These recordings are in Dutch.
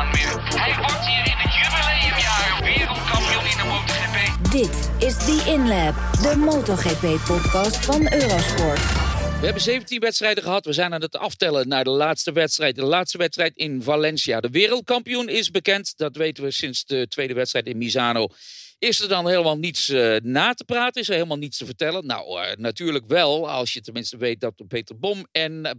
Hij wordt hier in het jubileumjaar wereldkampioen in de MotoGP. Dit is The InLab, de MotoGP-podcast van Eurosport. We hebben 17 wedstrijden gehad. We zijn aan het aftellen naar de laatste wedstrijd. De laatste wedstrijd in Valencia. De wereldkampioen is bekend. Dat weten we sinds de tweede wedstrijd in Misano. Is er dan helemaal niets uh, na te praten? Is er helemaal niets te vertellen? Nou, uh, natuurlijk wel. Als je tenminste weet dat Peter Bom en uh,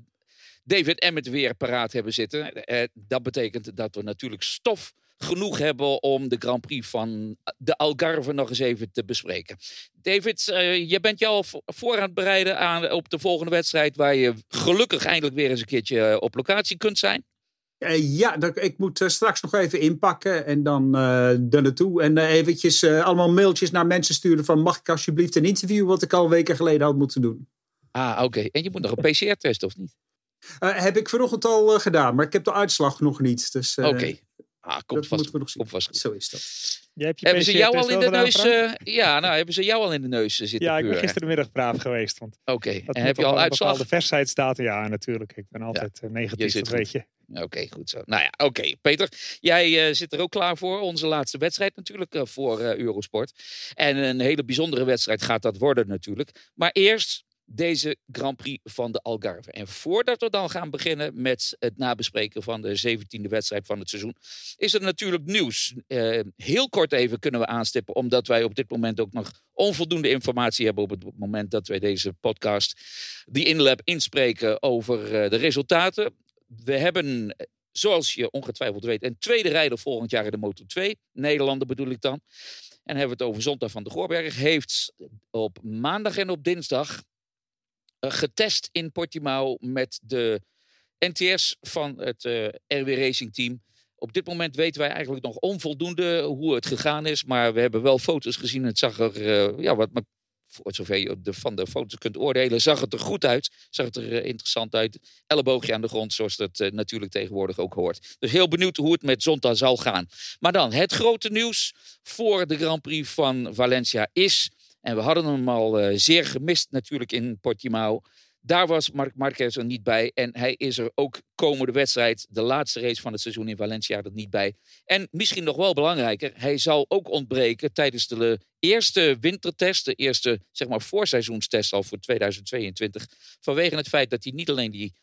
David Emmet weer paraat hebben zitten. dat betekent dat we natuurlijk stof genoeg hebben om de Grand Prix van de Algarve nog eens even te bespreken. David, uh, je bent al voor aan het bereiden aan, op de volgende wedstrijd, waar je gelukkig eindelijk weer eens een keertje op locatie kunt zijn. Uh, ja, dat, ik moet uh, straks nog even inpakken en dan uh, er naartoe. En eventjes allemaal mailtjes naar mensen sturen van mag ik alsjeblieft een interview wat ik al weken geleden had moeten doen. Ah, oké. Okay. En je moet nog een PCR-test of niet? Heb ik vanochtend al gedaan, maar ik heb de uitslag nog niet. Dus, oké. Okay. Ah, komt vast, moeten we nog zien. Vast. Zo is dat. hebben ze jou al in de neus? Uh, ja, nou hebben ze jou al in de neus zitten. Ja, ik ben peuren. gistermiddag braaf geweest. Oké, okay. en heb je al uitslag? De verstheidsdatum, ja, natuurlijk. Ik ben altijd ja. negatief, dat weet je. Oké, okay, goed zo. Nou ja, oké. Okay. Peter, jij uh, zit er ook klaar voor. Onze laatste wedstrijd natuurlijk uh, voor uh, Eurosport. En een hele bijzondere wedstrijd gaat dat worden natuurlijk. Maar eerst deze Grand Prix van de Algarve. En voordat we dan gaan beginnen met het nabespreken van de 17e wedstrijd van het seizoen, is er natuurlijk nieuws. Uh, heel kort even kunnen we aanstippen, omdat wij op dit moment ook nog onvoldoende informatie hebben op het moment dat wij deze podcast, die InLab, inspreken over uh, de resultaten. We hebben zoals je ongetwijfeld weet, een tweede rijder volgend jaar in de Moto 2. Nederlander bedoel ik dan. En hebben we het over Zondag van de Goorberg. Heeft op maandag en op dinsdag getest in Portimao met de NTS van het uh, RW Racing Team. Op dit moment weten wij eigenlijk nog onvoldoende hoe het gegaan is. Maar we hebben wel foto's gezien. Het zag er, uh, ja, wat voor zover je de, van de foto's kunt oordelen, zag het er goed uit. Zag het er interessant uit. Elleboogje aan de grond, zoals dat natuurlijk tegenwoordig ook hoort. Dus heel benieuwd hoe het met Zonta zal gaan. Maar dan, het grote nieuws voor de Grand Prix van Valencia is en we hadden hem al uh, zeer gemist natuurlijk in Portimao. Daar was Marc Marquez er niet bij. En hij is er ook komende wedstrijd, de laatste race van het seizoen in Valencia, er niet bij. En misschien nog wel belangrijker, hij zal ook ontbreken tijdens de eerste wintertest, de eerste zeg maar voorseizoenstest al voor 2022. Vanwege het feit dat hij niet alleen die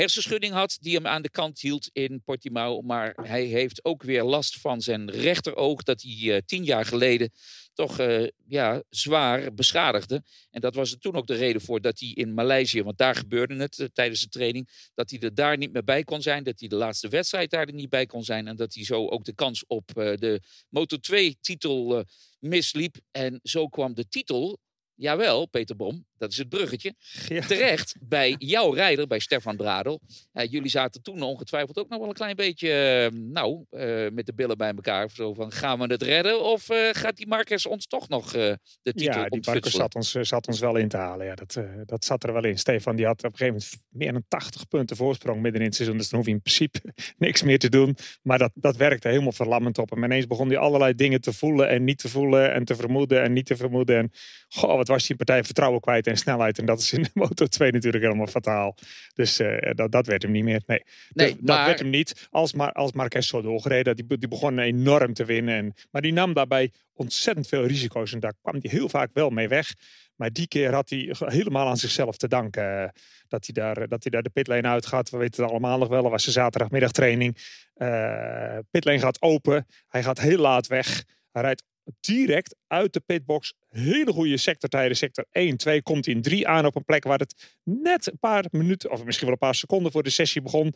hersenschudding had die hem aan de kant hield in Portimao. Maar hij heeft ook weer last van zijn rechteroog dat hij uh, tien jaar geleden toch uh, ja, zwaar beschadigde. En dat was er toen ook de reden voor dat hij in Maleisië, want daar gebeurde het uh, tijdens de training, dat hij er daar niet meer bij kon zijn, dat hij de laatste wedstrijd daar niet bij kon zijn en dat hij zo ook de kans op de Moto2-titel misliep. En zo kwam de titel Jawel, Peter Bom, dat is het bruggetje. Ja. Terecht bij jouw rijder, bij Stefan Bradel. Uh, jullie zaten toen ongetwijfeld ook nog wel een klein beetje, uh, nou, uh, met de billen bij elkaar. Zo van, gaan we het redden? Of gaat die Marcus ons toch nog de titel Ja, die Marcus zat ons, zat ons wel in te halen. Ja, dat, dat zat er wel in. Stefan die had op een gegeven moment meer dan 80 punten voorsprong midden in het seizoen. Dus dan hoef je in principe niks meer te doen. Maar dat, dat werkte helemaal verlammend op hem. En ineens begon hij allerlei dingen te voelen en niet te voelen. En te vermoeden en niet te vermoeden. En goh, wat was die partij vertrouwen kwijt en snelheid. En dat is in de Moto 2 natuurlijk helemaal fataal. Dus uh, dat, dat werd hem niet meer. Nee, nee dus, maar... dat werd hem niet. Als, maar, als Marquez zo doorgereden, die, die begon enorm te winnen. En, maar die nam daarbij ontzettend veel risico's. En daar kwam hij heel vaak wel mee weg. Maar die keer had hij helemaal aan zichzelf te danken. Dat hij daar, dat hij daar de pitlane uitgaat. We weten het allemaal nog wel. Dat was de zaterdagmiddagtraining. Uh, pitlane gaat open. Hij gaat heel laat weg. Hij rijdt direct uit de pitbox. Hele goede sectortijden. Sector 1, 2 komt in 3 aan op een plek waar het net een paar minuten, of misschien wel een paar seconden voor de sessie begon,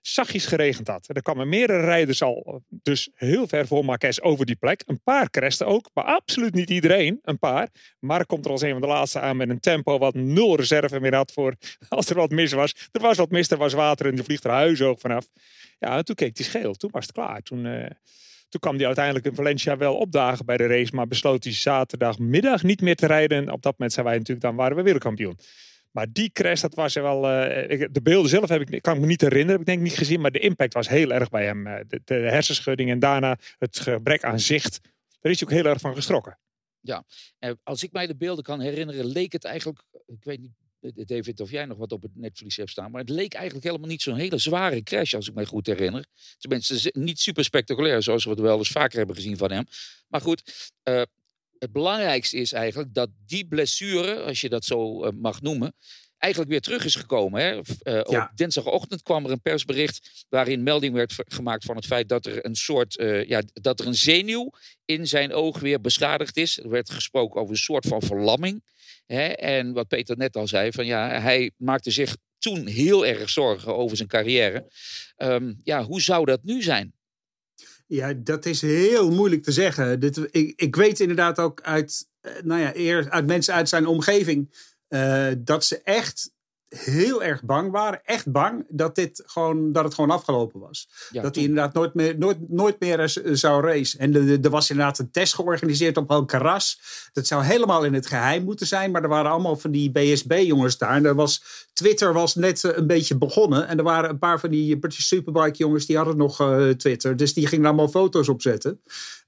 zachtjes geregend had. Er kwamen meerdere rijders al dus heel ver voor Marquez over die plek. Een paar cresten ook, maar absoluut niet iedereen. Een paar. Mark komt er als een van de laatste aan met een tempo wat nul reserve meer had voor als er wat mis was. Er was wat mis, er was water en die vliegt huishoog vanaf. Ja, en toen keek hij scheel. Toen was het klaar. Toen... Uh, toen kwam hij uiteindelijk in Valencia wel opdagen bij de race, maar besloot hij zaterdagmiddag niet meer te rijden. En op dat moment zijn wij natuurlijk, dan waren we wereldkampioen. Maar die crash, dat was wel. Uh, de beelden zelf heb ik, kan ik me niet herinneren, heb ik denk niet gezien. Maar de impact was heel erg bij hem. De, de hersenschudding en daarna het gebrek aan zicht. Daar is hij ook heel erg van geschrokken. Ja, als ik mij de beelden kan herinneren, leek het eigenlijk, ik weet niet David, of jij nog wat op het netvlies hebt staan. Maar het leek eigenlijk helemaal niet zo'n hele zware crash, als ik mij goed herinner. Tenminste, niet super spectaculair, zoals we het wel eens vaker hebben gezien van hem. Maar goed, eh, het belangrijkste is eigenlijk dat die blessure, als je dat zo eh, mag noemen, eigenlijk weer terug is gekomen. Hè? Eh, Ja. Op dinsdagochtend kwam er een persbericht waarin melding werd gemaakt van het feit dat er een soort, eh, ja, dat er een zenuw in zijn oog weer beschadigd is. Er werd gesproken over een soort van verlamming. Hè? En wat Peter net al zei, van ja, hij maakte zich toen heel erg zorgen over zijn carrière. Ehm, ja, hoe zou dat nu zijn? Ja, dat is heel moeilijk te zeggen. Dit, ik, ik weet inderdaad ook uit, eh, nou ja, eer, uit mensen uit zijn omgeving eh, dat ze echt heel erg bang waren. Echt bang dat, dit gewoon, dat het gewoon afgelopen was. Ja, dat hij inderdaad nooit meer, nooit, nooit meer eh, zou racen. En er- was inderdaad een test georganiseerd op Alcaraz. Dat zou helemaal in het geheim moeten zijn. Maar er waren allemaal van die BSB-jongens daar. En er was, Twitter was net eh, een beetje begonnen. En er waren een paar van die British Superbike-jongens die hadden nog Twitter. Dus die gingen allemaal foto's opzetten.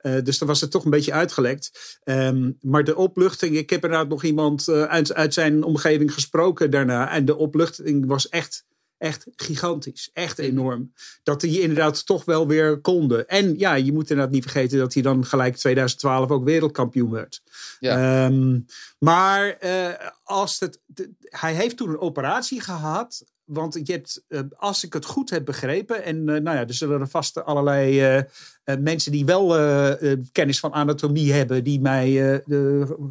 Eh, dus dan was het toch een beetje uitgelekt. Ehm, maar de opluchting, ik heb inderdaad nog iemand eh, uit, uit zijn omgeving gesproken daarna. En de opluchting was echt, echt gigantisch. Echt enorm. Dat die inderdaad toch wel weer konden. En ja, je moet inderdaad niet vergeten dat hij dan gelijk 2012 ook wereldkampioen werd. Ja. Ehm, maar eh, als het, de- hij heeft toen een operatie gehad. Want je hebt, als ik het goed heb begrepen, en nou ja, er zullen er vast allerlei eh, mensen die wel eh, eh, kennis van anatomie hebben, die mij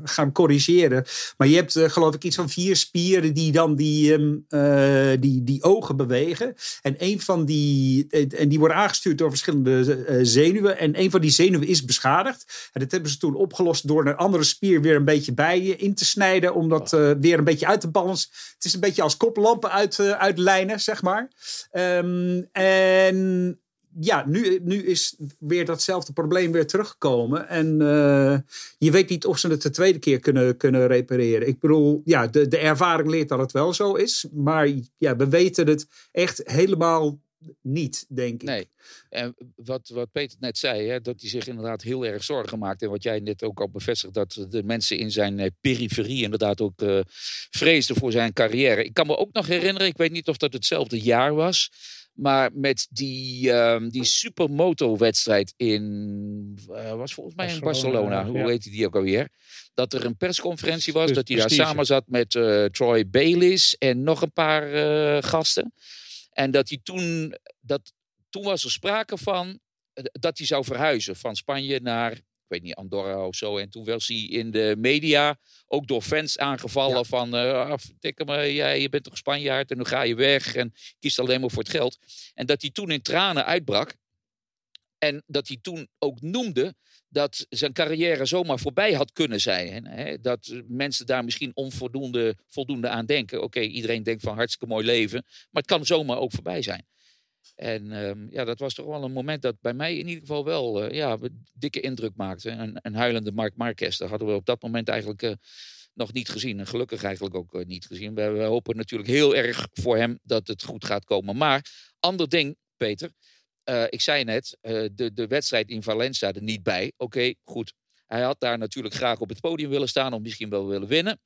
gaan corrigeren. Maar je hebt, geloof ik, iets van vier spieren die dan die, ehm, eh, die, die ogen bewegen. En een van die, en die worden aangestuurd door verschillende zenuwen. En een van die zenuwen is beschadigd. En dat hebben ze toen opgelost door een andere spier weer een beetje bij je in te snijden. Om dat eh, weer een beetje uit te balancen. Het is een beetje als koplampen uit, uitlijnen, zeg maar. Ehm, en ja, nu, nu is weer datzelfde probleem weer teruggekomen. En eh, je weet niet of ze het de tweede keer kunnen, kunnen repareren. Ik bedoel, ja, de, de ervaring leert dat het wel zo is. Maar ja, we weten het echt helemaal niet, denk ik. Nee. En wat, wat Peter net zei, hè, dat hij zich inderdaad heel erg zorgen maakt. En wat jij net ook al bevestigt, dat de mensen in zijn eh, periferie inderdaad ook eh, vreesden voor zijn carrière. Ik kan me ook nog herinneren, ik weet niet of dat hetzelfde jaar was. Maar met die, ehm die supermoto-wedstrijd in, eh, was volgens mij in Barcelona, Barcelona. Hoe heet die ook alweer? Dat er een persconferentie was, Dus dat hij daar samen zat met eh, Troy Bayliss en nog een paar eh, gasten. En dat hij toen, dat, toen was er sprake van dat hij zou verhuizen van Spanje naar, ik weet niet, Andorra of zo. En toen was hij in de media ook door fans aangevallen Ja. van, eh ah, verdikke me, jij, je bent toch Spanjaard en nu ga je weg en kiest alleen maar voor het geld. En dat hij toen in tranen uitbrak. En dat hij toen ook noemde dat zijn carrière zomaar voorbij had kunnen zijn. Hè, dat mensen daar misschien onvoldoende voldoende aan denken. Oké, iedereen denkt van hartstikke mooi leven. Maar het kan zomaar ook voorbij zijn. En ehm, ja, dat was toch wel een moment dat bij mij in ieder geval wel eh, ja, dikke indruk maakte. Een, een huilende Mark Marquez, dat hadden we op dat moment eigenlijk eh, nog niet gezien. En gelukkig eigenlijk ook eh, niet gezien. We, hopen natuurlijk heel erg voor hem dat het goed gaat komen. Maar, ander ding, Peter. ik zei net, de, de wedstrijd in Valencia er niet bij. Oké, goed. Hij had daar natuurlijk graag op het podium willen staan of misschien wel willen winnen.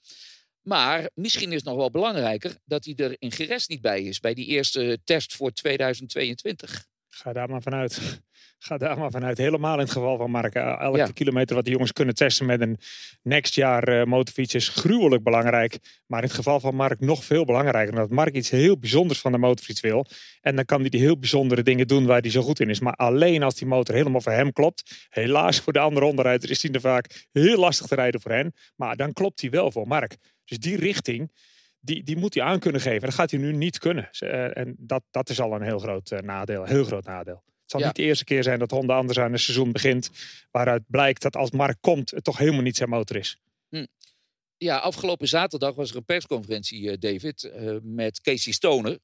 Maar misschien is het nog wel belangrijker dat hij er in Gerest niet bij is. Bij die eerste test voor 2022. Ga daar maar vanuit. Ga daar maar vanuit. Helemaal in het geval van Mark. Eh, Elke Ja. kilometer wat die jongens kunnen testen met een next jaar eh, motorfiets is gruwelijk belangrijk. Maar in het geval van Mark nog veel belangrijker. Omdat Mark iets heel bijzonders van de motorfiets wil. En dan kan hij die heel bijzondere dingen doen waar hij zo goed in is. Maar alleen als die motor helemaal voor hem klopt. Helaas voor de andere onderrijders is die er vaak heel lastig te rijden voor hen. Maar dan klopt hij wel voor Mark. Dus die richting, die, die moet hij aan kunnen geven. Dat gaat hij nu niet kunnen. Eh, en dat, dat is al een heel groot eh, nadeel. Heel groot nadeel. Het zal Ja. niet de eerste keer zijn dat Honda anders aan een seizoen begint. Waaruit blijkt dat als Mark komt, het toch helemaal niet zijn motor is. Ja, afgelopen zaterdag was er een persconferentie, eh, David, met Casey Stoner.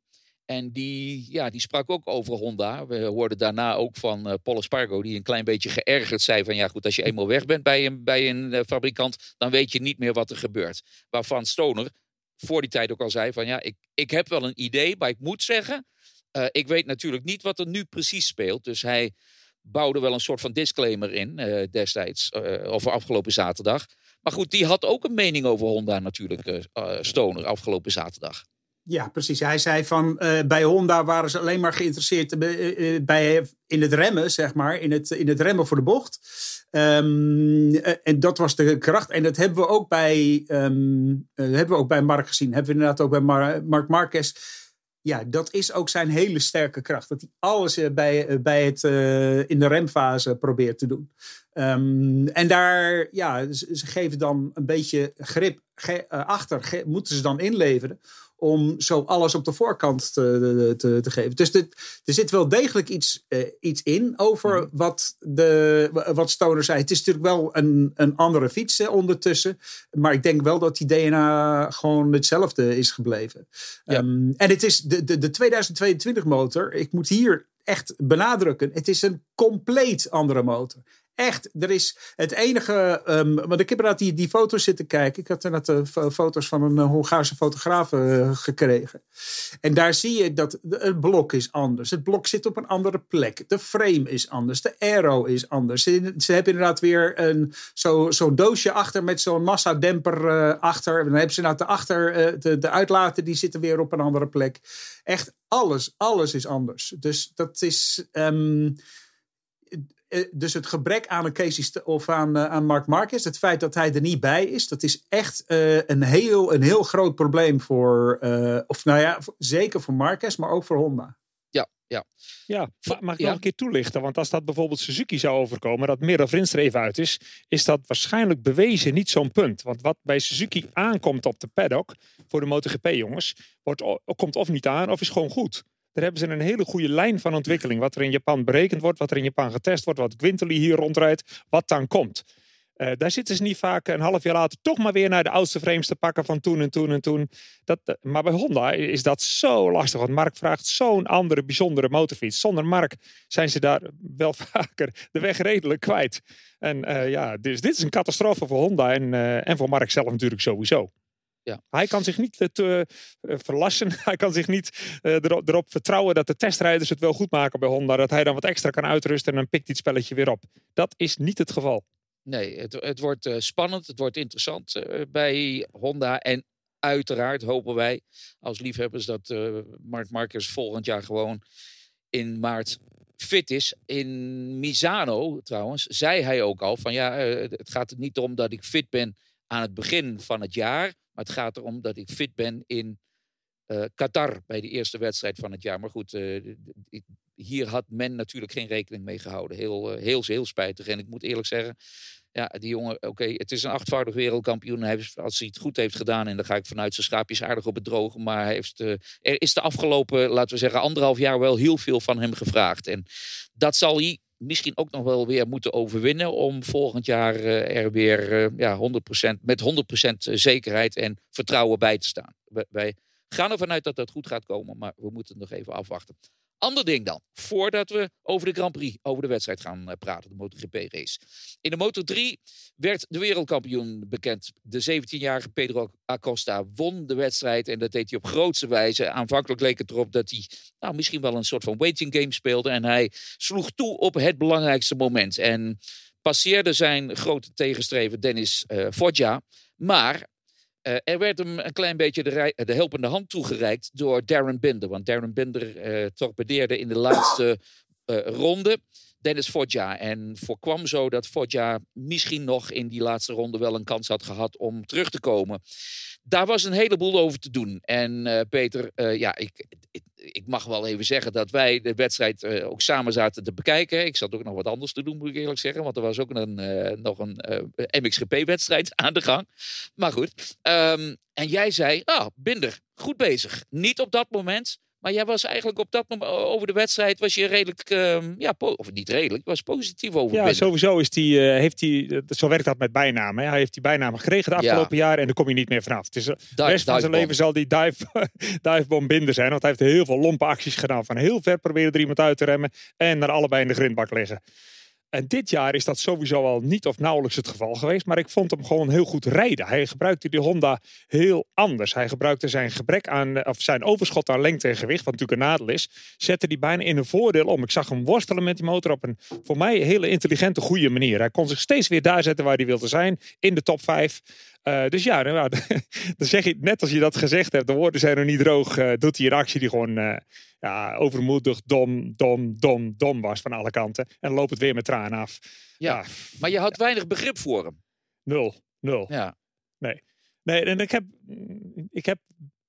En die, ja, die sprak ook over Honda. We hoorden daarna ook van eh Paul Espargo, die een klein beetje geërgerd zei van... ja goed, als je eenmaal weg bent bij een, bij een fabrikant, dan weet je niet meer wat er gebeurt. Waarvan Stoner voor die tijd ook al zei van ja, ik, ik heb wel een idee, maar ik moet zeggen... eh, ik weet natuurlijk niet wat er nu precies speelt. Dus hij bouwde wel een soort van disclaimer in eh, destijds, eh, of afgelopen zaterdag. Maar goed, die had ook een mening over Honda natuurlijk, Stoner, afgelopen zaterdag. Ja, precies. Hij zei van eh, bij Honda waren ze alleen maar geïnteresseerd eh, eh, bij, in het remmen, zeg maar. In het, in het remmen voor de bocht. Ehm, eh, en dat was de kracht. En dat hebben we ook bij, ehm, eh, hebben we ook bij Mark gezien. Hebben we inderdaad ook bij Mar Mark Marquez. Ja, dat is ook zijn hele sterke kracht. Dat hij alles bij, bij het, in de remfase probeert te doen. Ehm, en daar, ja, ze, geven dan een beetje grip achter. Moeten ze dan inleveren om zo alles op de voorkant te, te, te geven. Dus dit, er zit wel degelijk iets, eh, iets in over wat, de, wat Stoner zei. Het is natuurlijk wel een, een andere fiets ondertussen. Maar ik denk wel dat die DNA gewoon hetzelfde is gebleven. Ja. Ehm, en het is de, de, de 2022 motor. Ik moet hier echt benadrukken. Het is een compleet andere motor. Echt, er is het enige. ehm, want ik heb inderdaad die, die foto's zitten kijken. Ik had inderdaad de fo- foto's van een eh, Hongaarse fotograaf eh, gekregen. En daar zie je dat het blok is anders. Het blok zit op een andere plek. De frame is anders. De aero is anders. Ze, hebben inderdaad weer een, zo, zo'n doosje achter met zo'n massademper eh achter. En dan hebben ze inderdaad de, achter, eh, de, de uitlaten die zitten weer op een andere plek. Echt alles, alles is anders. Dus dat is. ehm, eh, dus het gebrek aan een Casey St- of aan, eh, aan Mark Marquez, het feit dat hij er niet bij is, dat is echt eh, een, heel, een heel groot probleem voor, eh, of nou ja, voor- zeker voor Marquez, maar ook voor Honda. Ja, ja. Ja, ma- mag ik Ja. nog een keer toelichten? Want als dat bijvoorbeeld Suzuki zou overkomen, dat meer of winst er even uit is, is dat waarschijnlijk bewezen niet zo'n punt. Want wat bij Suzuki aankomt op de paddock, voor de MotoGP-jongens, wordt, o- komt of niet aan of is gewoon goed. Daar hebben ze een hele goede lijn van ontwikkeling. Wat er in Japan berekend wordt, wat er in Japan getest wordt, wat Quintely hier rondrijdt, wat dan komt. Eh, daar zitten ze niet vaak een half jaar later toch maar weer naar de oudste frames te pakken van toen en toen en toen. Dat, eh, maar bij Honda is dat zo lastig. Want Mark vraagt zo'n andere bijzondere motorfiets. Zonder Mark zijn ze daar wel vaker de weg redelijk kwijt. En eh, ja, dus dit is een catastrofe voor Honda en, en voor Mark zelf natuurlijk sowieso. Ja. Hij kan zich niet eh, eh, verlassen. Hij kan zich niet eh, erop, vertrouwen dat de testrijders het wel goed maken bij Honda. Dat hij dan wat extra kan uitrusten en dan pikt hij het spelletje weer op. Dat is niet het geval. Nee, het, het wordt spannend, het wordt interessant bij Honda. En uiteraard hopen wij als liefhebbers dat Mark Marquez volgend jaar gewoon in maart fit is. In Misano trouwens zei hij ook al van ja, het gaat er niet om dat ik fit ben aan het begin van het jaar. Maar het gaat erom dat ik fit ben in eh, Qatar bij de eerste wedstrijd van het jaar. Maar goed, eh, hier had men natuurlijk geen rekening mee gehouden. Heel, eh, heel, heel spijtig. En ik moet eerlijk zeggen, ja, die jongen, oké, het is een achtvoudig wereldkampioen. Hij heeft, als hij het goed heeft gedaan, en dan ga ik vanuit zijn schaapjes aardig op het. Maar hij heeft, er is de afgelopen, laten we zeggen, anderhalf jaar wel heel veel van hem gevraagd. En dat zal hij misschien ook nog wel weer moeten overwinnen om volgend jaar eh, er weer eh, ja, 100%, met 100% zekerheid en vertrouwen bij te staan. Wij gaan ervan uit dat dat goed gaat komen, maar we moeten nog even afwachten. Ander ding dan, voordat we over de Grand Prix, over de wedstrijd gaan eh, praten, de MotoGP-race. In de Moto 3 werd de wereldkampioen bekend. De 17-jarige Pedro Acosta won de wedstrijd en dat deed hij op grootste wijze. Aanvankelijk leek het erop dat hij nou, misschien wel een soort van waiting game speelde en hij sloeg toe op het belangrijkste moment. En passeerde zijn grote tegenstrever Dennis eh Foggia. Maar eh, er werd hem een klein beetje de, de helpende hand toegereikt door Darren Binder. Want Darren Binder eh torpedeerde in de laatste eh, ronde Dennis Foggia. En voorkwam zo dat Foggia misschien nog in die laatste ronde wel een kans had gehad om terug te komen. Daar was een heleboel over te doen. En Peter, ja, ik, ik mag wel even zeggen dat wij de wedstrijd eh, ook samen zaten te bekijken. Ik zat ook nog wat anders te doen, moet ik eerlijk zeggen. Want er was ook een, eh, nog een eh, MXGP-wedstrijd aan de gang. Maar goed. ehm, en jij zei, ah, Binder, goed bezig. Niet op dat moment. Maar jij was eigenlijk op dat moment over de wedstrijd was je redelijk, ehm, ja, of niet redelijk, was positief over Ja, sowieso is die, eh, heeft hij, eh, zo werkt dat met bijnamen. Hè. Hij heeft die bijnamen gekregen de Ja. afgelopen jaren en daar kom je niet meer vanaf. Het is, eh, de rest van zijn leven zal die dive, binder zijn. Want hij heeft heel veel lompe acties gedaan. Van heel ver proberen er iemand uit te remmen en naar allebei in de grindbak liggen. En dit jaar is dat sowieso al niet of nauwelijks het geval geweest. Maar ik vond hem gewoon heel goed rijden. Hij gebruikte die Honda heel anders. Hij gebruikte zijn gebrek aan, of zijn overschot aan lengte en gewicht, wat natuurlijk een nadeel is. Zette die bijna in een voordeel om. Ik zag hem worstelen met die motor op een voor mij hele intelligente, goede manier. Hij kon zich steeds weer daar zetten waar hij wilde zijn. In de top 5. Dus ja, nou, ja, dan zeg je, net als je dat gezegd hebt, de woorden zijn nog niet droog. eh, doet hij een actie die gewoon eh, ja, overmoedig, dom, dom, dom, dom was van alle kanten. En loopt het weer met tranen af. Ja. Maar je had weinig begrip voor hem. Nul, nul. Ja. Nee, en ik heb, ik heb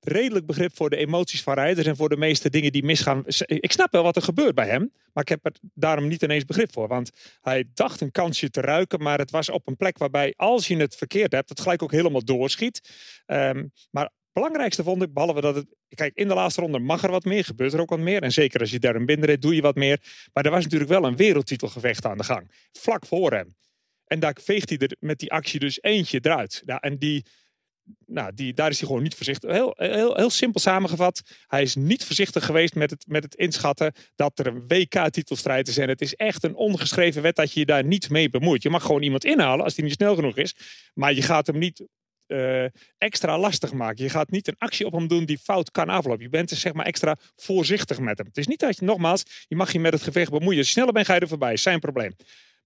redelijk begrip voor de emoties van rijders en voor de meeste dingen die misgaan. Ik snap wel wat er gebeurt bij hem, maar ik heb er daarom niet ineens begrip voor. Want hij dacht een kansje te ruiken, maar het was op een plek waarbij als je het verkeerd hebt, het gelijk ook helemaal doorschiet. Ehm, maar het belangrijkste vond ik, behalve dat het... Kijk, in de laatste ronde mag er wat meer, gebeurt er ook wat meer. En zeker als je daar een binder reed, doe je wat meer. Maar er was natuurlijk wel een wereldtitelgevecht aan de gang. Vlak voor hem. En daar veegt hij er met die actie dus eentje eruit. Ja, en die, nou, die, daar is hij gewoon niet voorzichtig. Heel, heel, heel simpel samengevat. Hij is niet voorzichtig geweest met het, met het inschatten dat er een WK-titelstrijd is. En het is echt een ongeschreven wet dat je je daar niet mee bemoeit. Je mag gewoon iemand inhalen als die niet snel genoeg is. Maar je gaat hem niet eh, extra lastig maken. Je gaat niet een actie op hem doen die fout kan aflopen. Je bent dus zeg maar extra voorzichtig met hem. Het is niet dat je, nogmaals, je mag je met het gevecht bemoeien. Als je sneller bent, je er voorbij. Zijn probleem.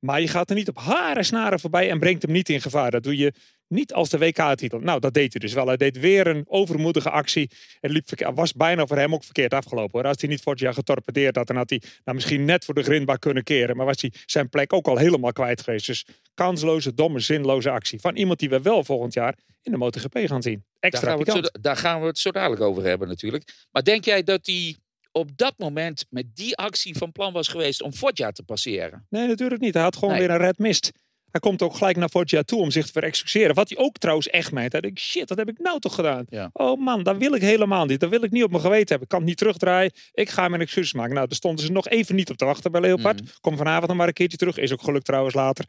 Maar je gaat er niet op haren snaren voorbij en brengt hem niet in gevaar. Dat doe je niet als de WK-titel. Nou, dat deed hij dus wel. Hij deed weer een overmoedige actie. Het liep was bijna voor hem ook verkeerd afgelopen. Hoor. Als hij niet vorig jaar getorpedeerd had, dan had hij nou, misschien net voor de grindbak kunnen keren. Maar was hij zijn plek ook al helemaal kwijt geweest. Dus kansloze, domme, zinloze actie. Van iemand die we wel volgend jaar in de MotoGP gaan zien. Daar Extra gaan, we het pikant. zo, daar gaan we het zo dadelijk over hebben natuurlijk. Maar denk jij dat hij op dat moment met die actie van plan was geweest om Foggia te passeren? Nee, natuurlijk niet. Hij had gewoon Nee. weer een red mist. Hij komt ook gelijk naar Foggia toe om zich te verexcuseren. Wat hij ook trouwens echt meent. Hij denkt, shit, wat heb ik nou toch gedaan? Ja. Oh man, dat wil ik helemaal niet. Dat wil ik niet op mijn geweten hebben. Ik kan het niet terugdraaien. Ik ga mijn excuses maken. Nou, daar stonden ze nog even niet op te wachten bij Leopard. Mhm. Kom vanavond nog maar een keertje terug. Is ook gelukt trouwens later.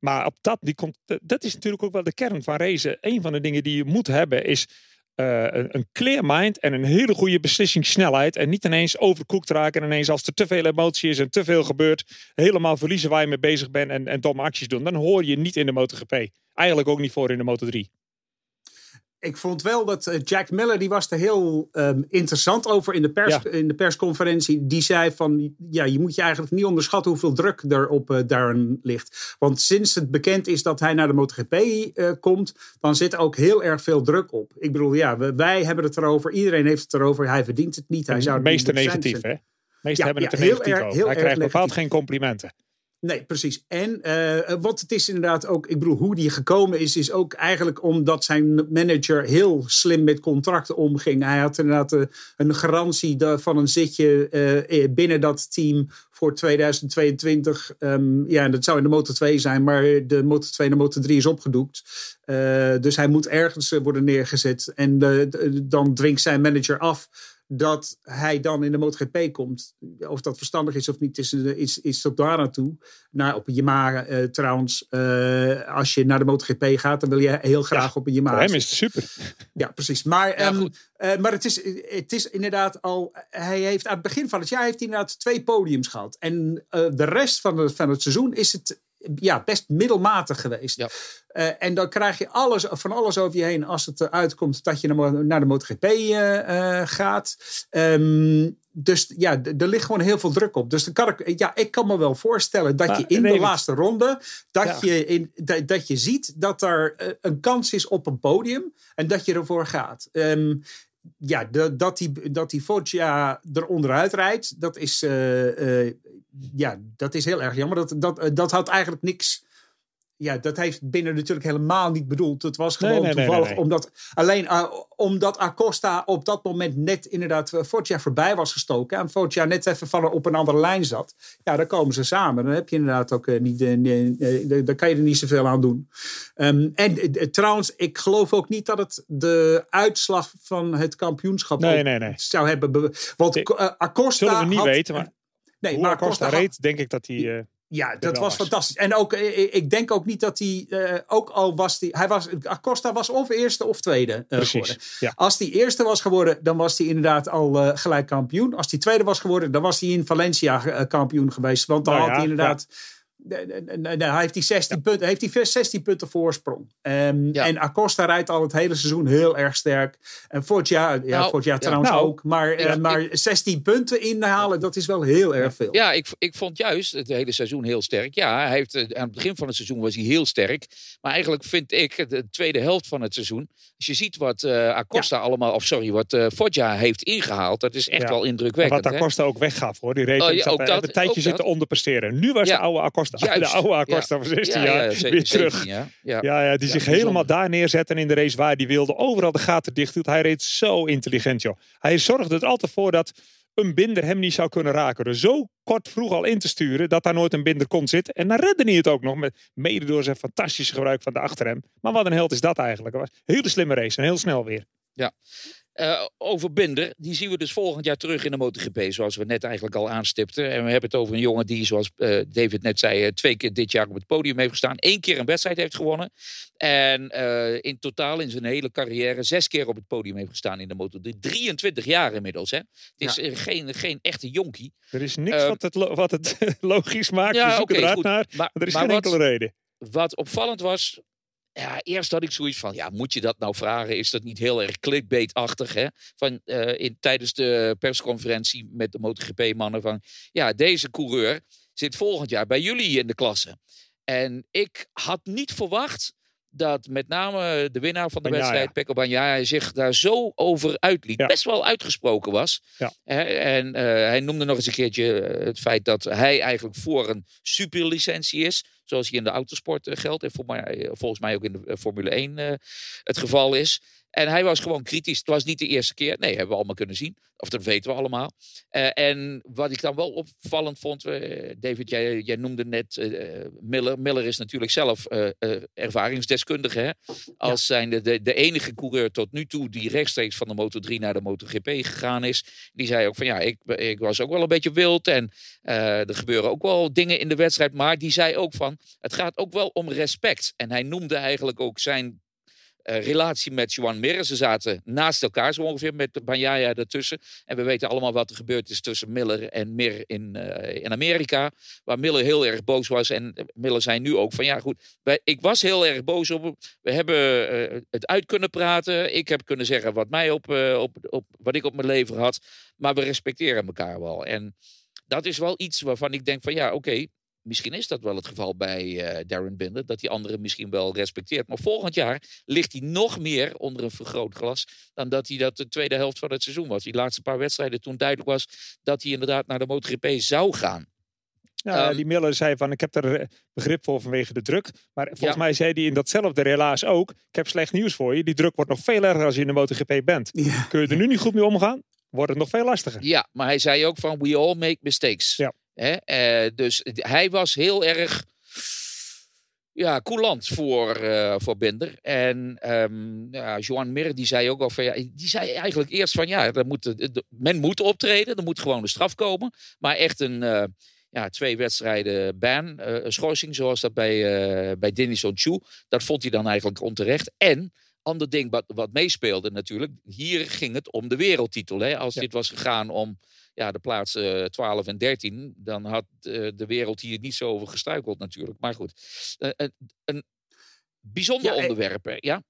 Maar op dat, die komt, dat is natuurlijk ook wel de kern van racen. Een van de dingen die je moet hebben is eh, een, clear mind en een hele goede beslissingssnelheid. En niet ineens overkoekt raken. En ineens als er te veel emotie is en te veel gebeurt, helemaal verliezen waar je mee bezig bent en, en domme acties doen. Dan hoor je niet in de MotoGP. Eigenlijk ook niet voor in de Moto3. Ik vond wel dat eh, Jack Miller, die was er heel ehm, interessant over in de, pers, Ja. in de persconferentie. Die zei van, ja, je moet je eigenlijk niet onderschatten hoeveel druk er op Darren ligt. Want sinds het bekend is dat hij naar de MotoGP eh, komt, dan zit er ook heel erg veel druk op. Ik bedoel, ja, we- wij hebben het erover, iedereen heeft het erover. Hij verdient het niet, hij zou Het meeste negatief, zijn. hè? Meesten Ja, hebben het ja, er heel negatief erg- over. heel Hij krijgt bepaald geen complimenten. Nee, precies. En uh, wat het is inderdaad ook, ik bedoel, hoe die gekomen is, is ook eigenlijk omdat zijn manager heel slim met contracten omging. Hij had inderdaad uh, een garantie van een zitje binnen dat team voor 2022. Um, ja, dat zou in de Motor 2 zijn, maar de Motor 2 en de Motor 3 is opgedoekt. Dus hij moet ergens worden neergezet. En dan dwingt zijn manager af dat hij dan in de MotoGP komt. Of dat verstandig is of niet, is, is, is tot daar naartoe. Nou, op een Yamaha uh, trouwens. Uh, als je naar de MotoGP gaat, dan wil je heel graag ja, op een Yamaha. Voor hem is het super. Ja, precies. Maar, ja, um, uh, maar het, is, het is inderdaad al... Hij heeft aan het begin van het jaar heeft hij inderdaad twee podiums gehad. En de rest van het, van het seizoen is het ja, best middelmatig geweest. Ja. Uh, en dan krijg je alles, van alles over je heen als het uitkomt dat je naar, naar de MotoGP uh, uh, gaat. Um, dus ja, er ligt gewoon heel veel druk op. Dus dan kan ik, ja, ik kan me wel voorstellen dat maar, je in de laatste ronde, dat, ja. je in, dat, dat, je ziet dat er eh, een kans is op een podium en dat je ervoor gaat. Um, ja, dat die, dat die Foggia er onderuit rijdt, dat is, uh, uh, ja, dat is heel erg jammer. Dat, dat, dat had eigenlijk niks. Ja, dat heeft binnen natuurlijk helemaal niet bedoeld. Het was gewoon nee, nee, toevallig nee, omdat alleen uh, omdat Acosta op dat moment net inderdaad Foggia voorbij was gestoken en Foggia net even van op een andere lijn zat. Ja, dan komen ze samen. Dan heb je inderdaad ook uh, niet, uh, daar kan je er niet zoveel aan doen. Um, en trouwens, ik geloof ook niet dat het de uitslag van het kampioenschap nee, nee, nee. zou hebben. Want Acosta zullen we niet had, weten, maar nee, hoe maar Acosta Acosta reed, denk ik dat hij. Ja, dat was fantastisch. En ook, ik denk ook niet dat hij, uh, ook al was hij, hij was, Acosta was of eerste of tweede uh, Precies, geworden. Ja. Als hij eerste was geworden, dan was hij inderdaad al uh, gelijk kampioen. Als hij tweede was geworden, dan was hij in Valencia kampioen geweest. Want dan nou had ja, hij inderdaad... hij heeft die 16 punten, heeft die 16 punten voorsprong. Ehm, Ja. En Acosta rijdt al het hele seizoen heel erg sterk. En ja, Nou, ja. trouwens Nou, ook. Maar, eh, maar 16 punten inhalen, dat is wel heel erg veel. Ja, ik, ik vond juist het hele seizoen heel sterk. Ja, hij heeft, eh, aan het begin van het seizoen was hij heel sterk. Maar eigenlijk vind ik de tweede helft van het seizoen. Als je ziet wat eh, Acosta allemaal, of sorry, wat eh Foggia heeft ingehaald. Dat is echt Ja. wel En indrukwekkend. wat hè? Acosta ook weggaf hoor. Die reed Oh, ook dat, een tijdje zitten onderpresteren. Nu was Ja. de oude Acosta, Juist. de oude Acosta Ja. van 16 ja, jaar ja, weer 17, terug. Ja, ja. Ja, ja, die Ja, zich helemaal daar neerzetten in de race waar hij wilde. Overal de gaten dicht doet. Hij reed zo intelligent, joh. Hij zorgde er altijd voor dat een binder hem niet zou kunnen raken. Dus zo kort vroeg al in te sturen dat daar nooit een binder kon zitten. En dan redde hij het ook nog, met, mede door zijn fantastische gebruik van de achterrem. Maar wat een held is dat eigenlijk. Het was een hele slimme race en heel snel weer. Eh, over Binder, die zien we dus volgend jaar terug in de MotoGP, zoals we net eigenlijk al aanstipten. En we hebben het over een jongen die, zoals eh, David net zei, eh, twee keer dit jaar op het podium heeft gestaan. Eén keer een wedstrijd heeft gewonnen. En in totaal in zijn hele carrière zes keer op het podium heeft gestaan in de MotoGP. 23 jaar inmiddels, hè. Het is geen, geen echte jonkie. Er is niks wat het, wat het logisch maakt. Ja, We zoeken oké, eruit goed. naar. Maar, Maar er is maar geen wat- enkele reden. wat opvallend was. Ja, eerst had ik zoiets van, ja, moet je dat nou vragen? Is dat niet heel erg clickbait-achtig? Hè? Van, eh, in, tijdens de persconferentie met de MotoGP-mannen van... Ja, deze coureur zit volgend jaar bij jullie in de klasse. En ik had niet verwacht dat met name de winnaar van de wedstrijd, Pecco Bagnaia, zich daar zo over uitliet. Ja. Best wel uitgesproken was. Ja. En eh, hij noemde nog eens een keertje eh, het feit dat hij eigenlijk voor een superlicentie is. Zoals hier in de autosport eh, geldt. En volgens mij ook in de Formule 1 eh, het geval is. En hij was gewoon kritisch. Het was niet de eerste keer. Nee, hebben we allemaal kunnen zien. Of dat weten we allemaal. Eh, en wat ik dan wel opvallend vond. eh, David, jij, jij noemde net eh, Miller. Miller is natuurlijk zelf ervaringsdeskundige. Hè? Als zijnde de, de enige coureur tot nu toe die rechtstreeks van de Moto3 naar de MotoGP gegaan is. Die zei ook van ja, ik, ik was ook wel een beetje wild. En er gebeuren ook wel dingen in de wedstrijd. Maar die zei ook van het gaat ook wel om respect. En hij noemde eigenlijk ook zijn eh, relatie met Joan Mir. Ze zaten naast elkaar zo ongeveer met Banjaya ertussen. En we weten allemaal wat er gebeurd is tussen Miller en Mir in, eh, in Amerika. Waar Miller heel erg boos was. En Miller zei nu ook van ja goed, ik was heel erg boos op hem. We hebben eh, het uit kunnen praten. Ik heb kunnen zeggen wat, mij op, eh, op, op, wat ik op mijn leven had. Maar we respecteren elkaar wel. En dat is wel iets waarvan ik denk van ja oké. Misschien is dat wel het geval bij eh, Darren Binder, dat die anderen misschien wel respecteert. Maar volgend jaar ligt hij nog meer onder een vergrootglas dan dat hij dat de tweede helft van het seizoen was. Die laatste paar wedstrijden toen duidelijk was dat hij inderdaad naar de MotoGP zou gaan. Ja, Ehm, die Miller zei van ik heb er eh, begrip voor vanwege de druk. Maar volgens Ja. mij zei hij in datzelfde relaas ook. Ik heb slecht nieuws voor je. Die druk wordt nog veel erger als je in de MotoGP bent. Ja. Kun je er nu niet goed mee omgaan? Wordt het nog veel lastiger. Ja, maar hij zei ook van we all make mistakes. Ja. Eh, dus hij was heel erg ja, coulant voor, eh, voor Binder. En ehm ja, Mir die zei ook al van ja, die zei eigenlijk eerst van ja, moet, de- de- men moet optreden, er moet gewoon een straf komen. Maar echt een eh, ja, twee wedstrijden ban, eh, een schorsing zoals dat bij, eh bij Denis Onchu. Dat vond hij dan eigenlijk onterecht. En ander ding wat, wat meespeelde natuurlijk. Hier ging het om de wereldtitel. Hè? Als Ja. dit was gegaan om ja, de plaatsen 12 en 13, dan had eh, de wereld hier niet zo over gestruikeld natuurlijk. Maar goed, Eh, een, een bijzonder Ja, eh, onderwerp. hè, Ja?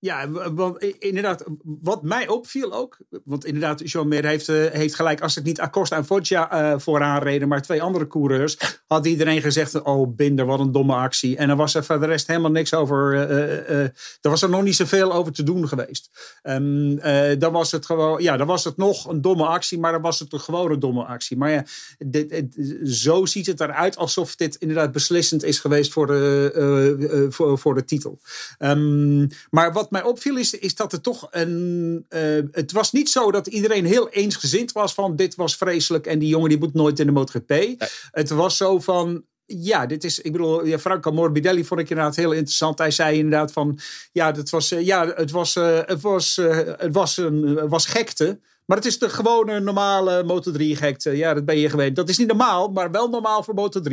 Ja, want inderdaad, wat mij opviel ook, want inderdaad, Jean Meer heeft, eh, heeft gelijk, als het niet Acosta en Foggia eh vooraan reden, maar twee andere coureurs, had iedereen gezegd, oh Binder, wat een domme actie. En er was er voor de rest helemaal niks over, eh, er was er nog niet zoveel over te doen geweest. Ehm, eh, dan was het gewoon, ja, dan was het nog een domme actie, maar dan was het een gewone domme actie. Maar ja, dit, zo ziet het eruit alsof dit inderdaad beslissend is geweest voor de, voor, voor de titel. Ehm, maar wat mij opviel is, is dat het toch een. eh, het was niet zo dat iedereen heel eensgezind was van dit was vreselijk en die jongen die moet nooit in de MotoGP. Het was zo van. Ja, dit is, ik bedoel, ja, Franco Morbidelli vond ik inderdaad heel interessant. Hij zei inderdaad van, ja, dat was, eh, ja, het was, eh, het was, het was, een, was gekte. Maar het is de gewone normale Moto3 gekte. Ja, dat ben je gewend. Dat is niet normaal, maar wel normaal voor Moto3.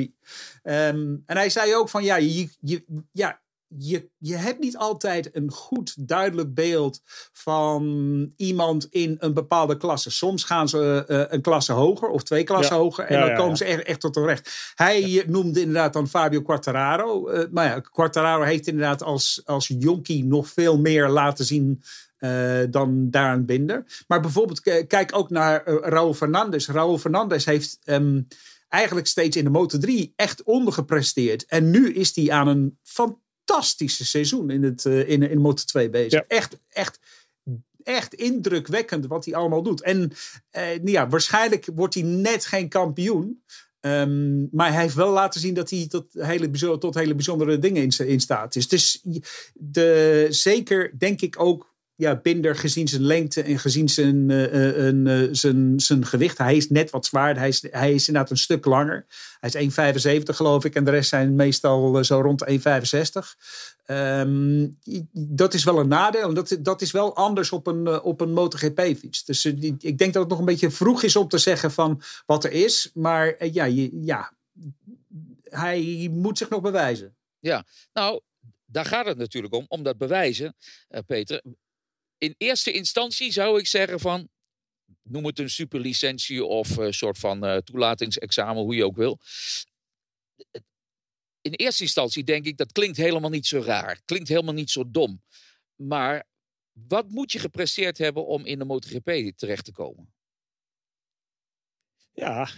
Ehm, en hij zei ook van, ja, je, je, ja je, je hebt niet altijd een goed, duidelijk beeld van iemand in een bepaalde klasse. Soms gaan ze eh, een klasse hoger of twee klassen Ja. hoger. En Ja, dan ja, komen ze echt, echt tot hun recht. Hij eh, noemde inderdaad dan Fabio Quartararo. Eh, maar ja, Quartararo heeft inderdaad als, als jonkie nog veel meer laten zien eh, dan Darren Binder. Maar bijvoorbeeld, kijk ook naar eh, Raúl Fernandez. Raúl Fernandez heeft ehm, eigenlijk steeds in de Moto3 echt ondergepresteerd. En nu is hij aan een fantastische seizoen in, het, eh, in, in Moto2 bezig. Ja. Echt, echt, echt indrukwekkend wat hij allemaal doet. En eh, ja, waarschijnlijk wordt hij net geen kampioen. Ehm, maar hij heeft wel laten zien dat hij tot hele, tot hele bijzondere dingen in, in staat is. Dus de, zeker denk ik ook ja, Binder gezien zijn lengte en gezien zijn, eh, eh, eh, zijn, zijn gewicht. Hij is net wat zwaarder. Hij is, hij is inderdaad een stuk langer. Hij is 1,75 geloof ik. En de rest zijn meestal zo rond de 1,65. Ehm, dat is wel een nadeel. Dat, dat is wel anders op een, op een MotoGP-fiets. Dus ik denk dat het nog een beetje vroeg is om te zeggen van wat er is. Maar ja, ja, hij moet zich nog bewijzen. Nou, daar gaat het natuurlijk om, om dat bewijzen, Peter. In eerste instantie zou ik zeggen van, noem het een superlicentie of een soort van eh, toelatingsexamen, hoe je ook wil. In eerste instantie denk ik, dat klinkt helemaal niet zo raar. Klinkt helemaal niet zo dom. Maar wat moet je gepresteerd hebben om in de MotoGP terecht te komen? Ja,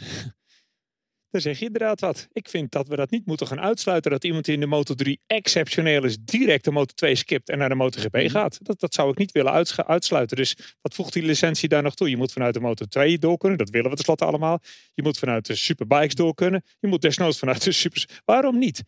dan zeg je inderdaad wat. Ik vind dat we dat niet moeten gaan uitsluiten. Dat iemand die in de Moto3 exceptioneel is, direct de Moto2 skipt en naar de MotoGP Mhm. gaat. Dat, dat zou ik niet willen uitsluiten. Dus wat voegt die licentie daar nog toe? Je moet vanuit de Moto2 door kunnen. Dat willen we tenslotte allemaal. Je moet vanuit de Superbikes door kunnen. Je moet desnoods vanuit de Supers. Waarom niet?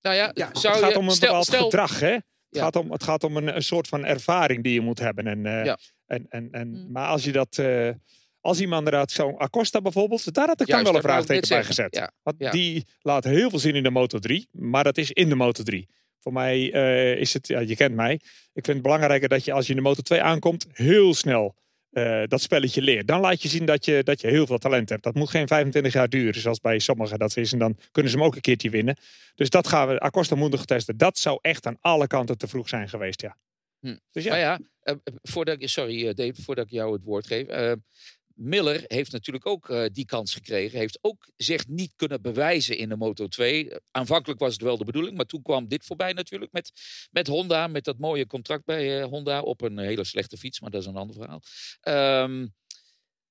Nou ja, Ja, zou het gaat je, om een stel, bepaald stel, gedrag, hè? Het Ja. gaat om, het gaat om een, een soort van ervaring die je moet hebben. En, eh, Ja. en, en, en, Mm. Maar als je dat... eh, als iemand inderdaad zo'n Acosta bijvoorbeeld, daar had ik Juist, dan wel een vraagteken bij gezet. Ja, Want ja. die laat heel veel zien in de Moto3, maar dat is in de Moto3. Voor mij eh, is het, ja, je kent mij. Ik vind het belangrijker dat je als je in de Moto2 aankomt, heel snel eh, dat spelletje leert. Dan laat je zien dat je, dat je heel veel talent hebt. Dat moet geen 25 jaar duren, zoals bij sommigen dat is. En dan kunnen ze hem ook een keertje winnen. Dus dat gaan we, Acosta moet nog testen. Dat zou echt aan alle kanten te vroeg zijn geweest, ja. Hm. Dus ja, Maar ja, eh, voordat, sorry Dave, voordat ik jou het woord geef. Miller heeft natuurlijk ook eh, die kans gekregen. Heeft ook zich niet kunnen bewijzen in de Moto 2. Aanvankelijk was het wel de bedoeling, maar toen kwam dit voorbij natuurlijk met, met Honda. Met dat mooie contract bij eh, Honda op een hele slechte fiets, maar dat is een ander verhaal. Ehm,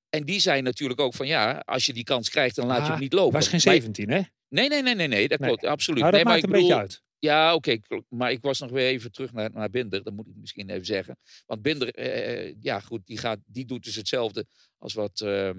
en die zei natuurlijk ook van ja, als je die kans krijgt, dan laat je Ah, hem niet lopen. was geen Maar- 17, hè? Nee, nee, nee, nee, nee, dat Nee. klopt, absoluut. Nou, dat nee, maar maakt ik een beetje bedoel- uit. Ja, oké. maar ik was nog weer even terug naar, naar Binder. Dat moet ik misschien even zeggen. Want Binder, eh, ja goed, die, gaat, die doet dus hetzelfde als wat eh,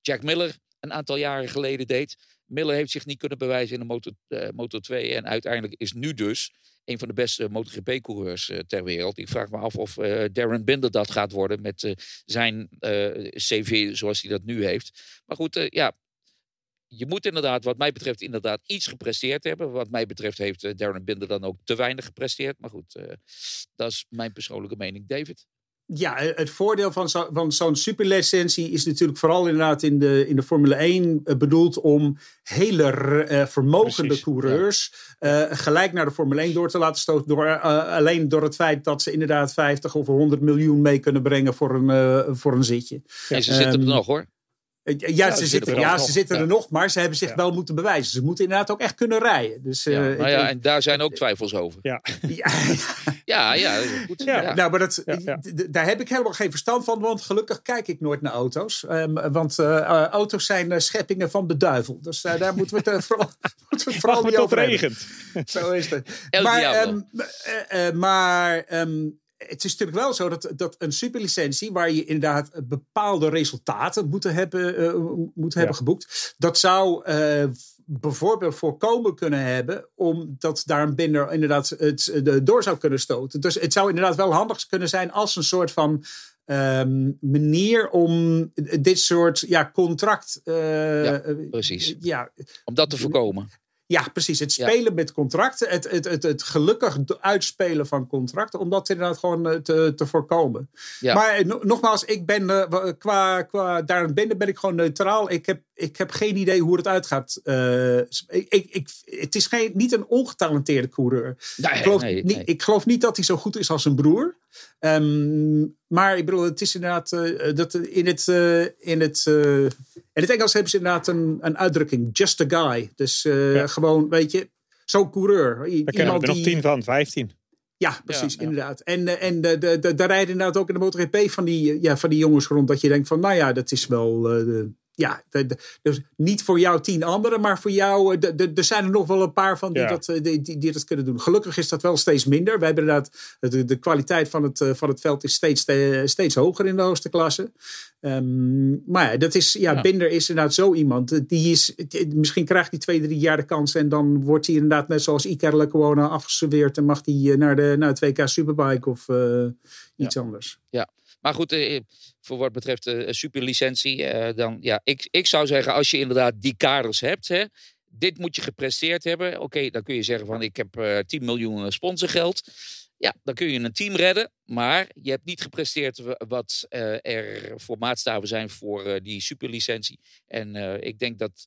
Jack Miller een aantal jaren geleden deed. Miller heeft zich niet kunnen bewijzen in de Moto, eh, Moto 2. En uiteindelijk is nu dus een van de beste MotoGP-coureurs eh, ter wereld. Ik vraag me af of eh, Darren Binder dat gaat worden met eh, zijn eh, CV zoals hij dat nu heeft. Maar goed, eh, ja, je moet inderdaad, wat mij betreft, inderdaad iets gepresteerd hebben. Wat mij betreft heeft eh, Darren Binder dan ook te weinig gepresteerd. Maar goed, eh, dat is mijn persoonlijke mening. David? Ja, eh, het voordeel van zo- van zo'n superlicentie is natuurlijk vooral inderdaad in de, in de Formule 1 eh, bedoeld om hele eh, vermogende Precies, coureurs eh, gelijk naar de Formule 1 door te laten stoten. Door, alleen door het feit dat ze inderdaad 50 of 100 miljoen mee kunnen brengen voor een, eh, voor een zitje. en ze zitten er Ehm, nog hoor. Eh, Ja, ze ze zitten er ja, nog. ze zitten Ja. er nog, maar ze hebben zich Ja. wel moeten bewijzen. Ze moeten inderdaad ook echt kunnen rijden. Dus, Ja, eh, nou ik- ja, en daar zijn ook twijfels over. Ja. ja, Ja, goed. Nou, maar dat, daar heb ik helemaal geen verstand van, want gelukkig kijk ik nooit naar auto's. Ehm, want eh, eh, auto's zijn eh, scheppingen van de duivel. Dus eh, daar moeten we het eh, vooral, moeten we het vooral niet over regent. Zo is het. El maar ehm, eh, eh, maar ehm, het is natuurlijk wel zo dat, dat een superlicentie, waar je inderdaad bepaalde resultaten moet hebben, eh, moet hebben geboekt, dat zou eh, bijvoorbeeld voorkomen kunnen hebben, omdat daar een binder inderdaad het de, door zou kunnen stoten. Dus het zou inderdaad wel handig kunnen zijn als een soort van ehm, manier om dit soort ja, contract. eh, Ja, precies. ja, Om dat te voorkomen. Ja, precies. Het Ja. spelen met contracten. Het, het, het, het gelukkig uitspelen van contracten. Om dat inderdaad gewoon eh, te, te voorkomen. Ja. Maar eh, no- nogmaals, ik ben eh, qua, qua daarin binnen ben ik gewoon neutraal. Ik heb ik heb geen idee hoe het uitgaat. Uh, ik, ik, het is geen, niet een ongetalenteerde coureur. Nee, ik, geloof nee, niet, ik geloof niet dat hij zo goed is als zijn broer. Ehm, maar ik bedoel, het is inderdaad. eh, dat in, het, eh, in, het, eh, in het Engels hebben ze inderdaad een, een uitdrukking: just a guy. Dus eh, Ja. gewoon, weet je, zo'n coureur. Daar kennen we er nog 10 van, 15. ja, precies, ja. inderdaad. En, eh, en de, de, de, daar rijden inderdaad ook in de MotoGP van die, eh, ja, van die jongens rond. Dat je denkt van, nou ja, dat is wel... eh, ja, de- de- dus niet voor jou tien anderen, maar voor jou... eh, Er zijn er nog wel een paar van die, Ja. dat, eh, die, die, die dat kunnen doen. Gelukkig is dat wel steeds minder. We hebben inderdaad... De, de kwaliteit van het, eh, van het veld is steeds, eh, steeds hoger in de hoogste klasse. Ehm, maar ja, dat is, ja, Ja. Binder is inderdaad zo iemand. eh, Die is, die- misschien krijgt hij twee, drie jaar de kans. En dan wordt hij inderdaad net zoals Iker Lecuona afgeserveerd. En mag hij eh, naar de, naar het WK Superbike of eh, iets anders. Maar goed, eh, voor wat betreft de superlicentie, eh, dan ja, ik, ik zou zeggen, als je inderdaad die kaders hebt, hè, dit moet je gepresteerd hebben. Oké, dan kun je zeggen van ik heb eh 10 miljoen sponsorgeld. Ja, dan kun je een team redden. Maar je hebt niet gepresteerd wa- wat eh, er voor maatstaven zijn voor eh, die superlicentie. En eh, ik denk dat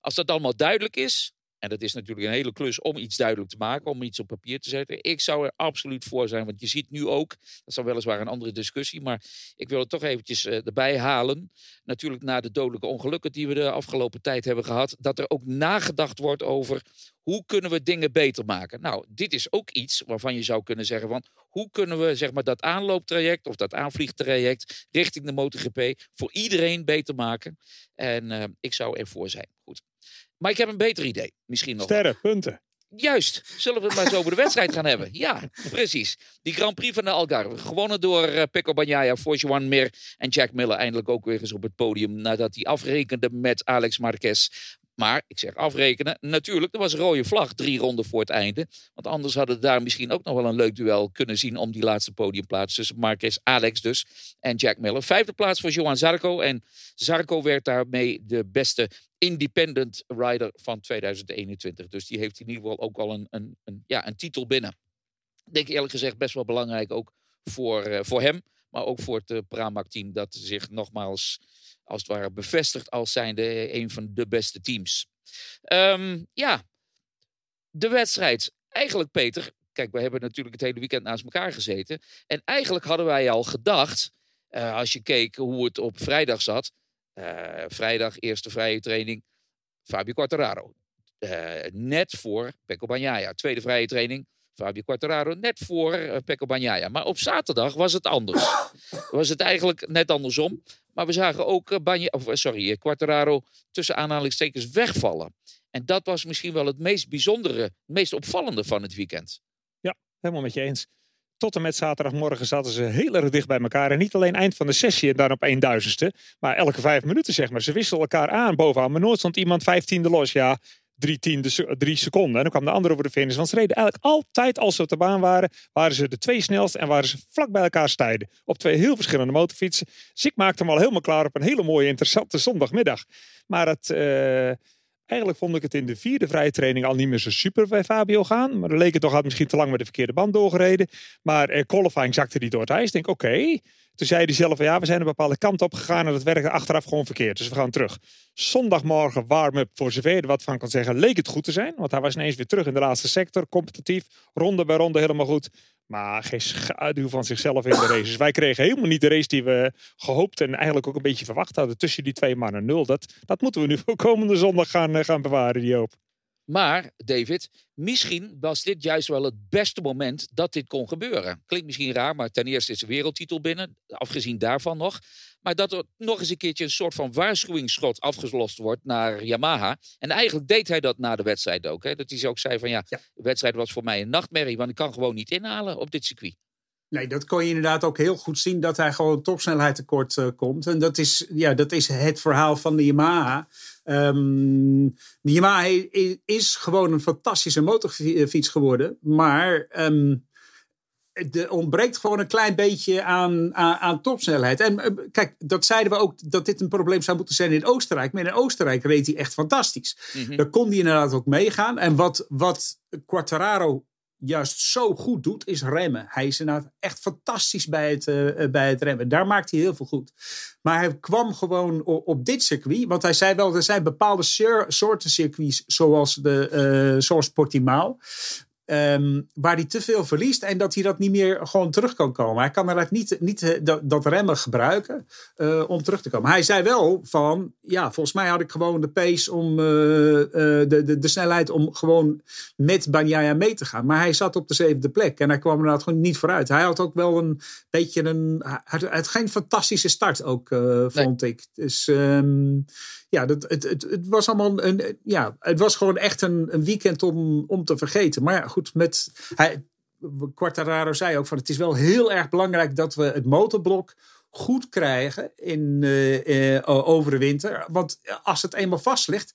als dat allemaal duidelijk is. En dat is natuurlijk een hele klus om iets duidelijk te maken, om iets op papier te zetten. Ik zou er absoluut voor zijn, want je ziet nu ook, dat is weliswaar een andere discussie, maar ik wil het toch eventjes eh, erbij halen. Natuurlijk na de dodelijke ongelukken die we de afgelopen tijd hebben gehad, dat er ook nagedacht wordt over hoe kunnen we dingen beter maken. Nou, dit is ook iets waarvan je zou kunnen zeggen van hoe kunnen we zeg maar, dat aanlooptraject of dat aanvliegtraject richting de MotoGP voor iedereen beter maken. En eh, ik zou ervoor zijn. Maar ik heb een beter idee. Misschien nog. wel. Sterren, punten. Juist, zullen we het maar eens over de wedstrijd gaan hebben? Ja, precies. Die Grand Prix van de Algarve, gewonnen door eh, Pecco Bagnaia, Juan Mir en Jack Miller. Eindelijk ook weer eens op het podium nadat hij afrekende met Alex Marquez. Maar, ik zeg afrekenen, natuurlijk, er was een rode vlag drie ronden voor het einde. Want anders hadden we daar misschien ook nog wel een leuk duel kunnen zien om die laatste podiumplaats tussen Marquez, Alex dus, en Jack Miller. Vijfde plaats voor Johan Zarco en Zarco werd daarmee de beste independent rider van 2021. Dus die heeft in ieder geval ook al een, een, een, ja, een titel binnen. Ik denk eerlijk gezegd best wel belangrijk ook voor, eh, voor hem. Maar ook voor het uh, Pramac-team dat zich nogmaals als het ware bevestigt als zijnde een van de beste teams. Ehm, ja, de wedstrijd. Eigenlijk Peter, kijk we hebben natuurlijk het hele weekend naast elkaar gezeten. En eigenlijk hadden wij al gedacht, als je keek hoe het op vrijdag zat. Uh, vrijdag, eerste vrije training, Fabio Quartararo. Uh, net voor Pecco Bagnaia. Tweede vrije training, Fabio Quartararo. Net voor uh, Pecco Bagnaia. Maar op zaterdag was het anders. was het eigenlijk net andersom. Maar we zagen ook Bagna, of, sorry, Quartararo tussen aanhalingstekens wegvallen. En dat was misschien wel het meest bijzondere, het meest opvallende van het weekend. Ja, helemaal met je eens tot en met zaterdagmorgen zaten ze heel erg dicht bij elkaar. En niet alleen eind van de sessie en dan op een duizendste. Maar elke vijf minuten zeg maar. Ze wisselden elkaar aan bovenaan. Maar nooit stond iemand vijftiende los. Ja, drie, tiende, drie seconden. En dan kwam de andere over de finish. Want ze reden eigenlijk altijd als ze op de baan waren. Waren ze de twee snelste en waren ze vlak bij elkaar stijden. Op twee heel verschillende motorfietsen. Dus ik maakte hem al helemaal klaar op een hele mooie interessante zondagmiddag. Maar het... Uh, Eigenlijk vond ik het in de vierde vrije training al niet meer zo super bij Fabio gaan. Maar dan leek het toch had misschien te lang met de verkeerde band doorgereden. Maar eh, qualifying zakte hij door het ijs. Ik denk, oké. Toen zei hij zelf, ja, we zijn een bepaalde kant op gegaan en dat werkte achteraf gewoon verkeerd. Dus we gaan terug. Zondagmorgen warm-up, voor zover er wat van kan zeggen, leek het goed te zijn. Want hij was ineens weer terug in de laatste sector, competitief. Ronde bij ronde helemaal goed. Maar geen schaduw van zichzelf in de race. Dus wij kregen helemaal niet de race die we gehoopt en eigenlijk ook een beetje verwacht hadden tussen die twee mannen nul. Dat, dat moeten we nu voor komende zondag gaan, gaan bewaren, die hoop. Maar, David, misschien was dit juist wel het beste moment dat dit kon gebeuren. Klinkt misschien raar, maar ten eerste is de wereldtitel binnen, afgezien daarvan nog. Maar dat er nog eens een keertje een soort van waarschuwingsschot afgelost wordt naar Yamaha. En eigenlijk deed hij dat na de wedstrijd ook. Hè? Dat hij ook zei van ja, ja, de wedstrijd was voor mij een nachtmerrie, want ik kan gewoon niet inhalen op dit circuit. Nee, dat kon je inderdaad ook heel goed zien dat hij gewoon topsnelheid tekort uh, komt. En dat is, ja, dat is het verhaal van de Yamaha. Um, de Yamaha is gewoon een fantastische motorfiets geworden. Maar um, er ontbreekt gewoon een klein beetje aan, aan, aan topsnelheid. En uh, kijk, dat zeiden we ook dat dit een probleem zou moeten zijn in Oostenrijk. Maar in Oostenrijk reed hij echt fantastisch. Mm -hmm. Daar kon hij inderdaad ook meegaan. En wat, wat Quartararo juist zo goed doet, is remmen. Hij is inderdaad echt fantastisch bij het, eh, bij het remmen. Daar maakt hij heel veel goed. Maar hij kwam gewoon op, op dit circuit. Want hij zei wel, er zijn bepaalde soor- soorten circuits, zoals, de, eh, zoals Portimao. Ehm, waar hij te veel verliest en dat hij dat niet meer gewoon terug kan komen. Hij kan inderdaad niet, niet eh, dat, dat remmen gebruiken eh, om terug te komen. Hij zei wel van, ja, volgens mij had ik gewoon de pace om, eh, de, de, de snelheid om gewoon met Banyaya mee te gaan. Maar hij zat op de zevende plek en hij kwam inderdaad gewoon niet vooruit. Hij had ook wel een beetje een, hij had, hij had geen fantastische start ook, vond ik. Dus ehm, ja, dat, het, het, het was allemaal een, ja, het was gewoon echt een, een weekend om, om te vergeten. Maar ja, goed, met, hij, Quartararo zei ook van het is wel heel erg belangrijk dat we het motorblok goed krijgen in, eh, eh, over de winter. Want als het eenmaal vast ligt,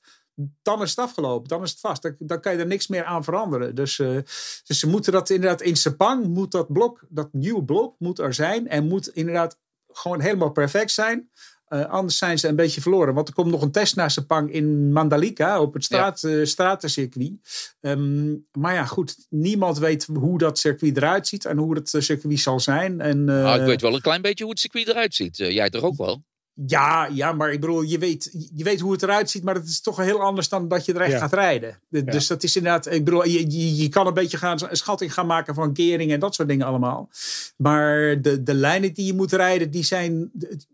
dan is het afgelopen. Dan is het vast. Dan, kan je er niks meer aan veranderen. Dus, eh, dus ze moeten dat inderdaad in Sepang, moet dat blok, dat nieuwe blok moet er zijn. En moet inderdaad gewoon helemaal perfect zijn. Eh, anders zijn ze een beetje verloren. Want er komt nog een test naar Sepang in Mandalika op het straat, eh, stratencircuit. Ehm, maar ja, goed. Niemand weet hoe dat circuit eruit ziet en hoe het eh, circuit zal zijn. En, Ah, ik weet wel een klein beetje hoe het circuit eruit ziet. Jij toch ook wel? Ja, ja, maar ik bedoel, je weet, je weet hoe het eruit ziet, maar het is toch heel anders dan dat je er echt Ja. gaat rijden. De- Dus dat is inderdaad, ik bedoel, je, je, je kan een beetje gaan, een schatting gaan maken van kering en dat soort dingen allemaal. Maar de, de lijnen die je moet rijden, die zijn,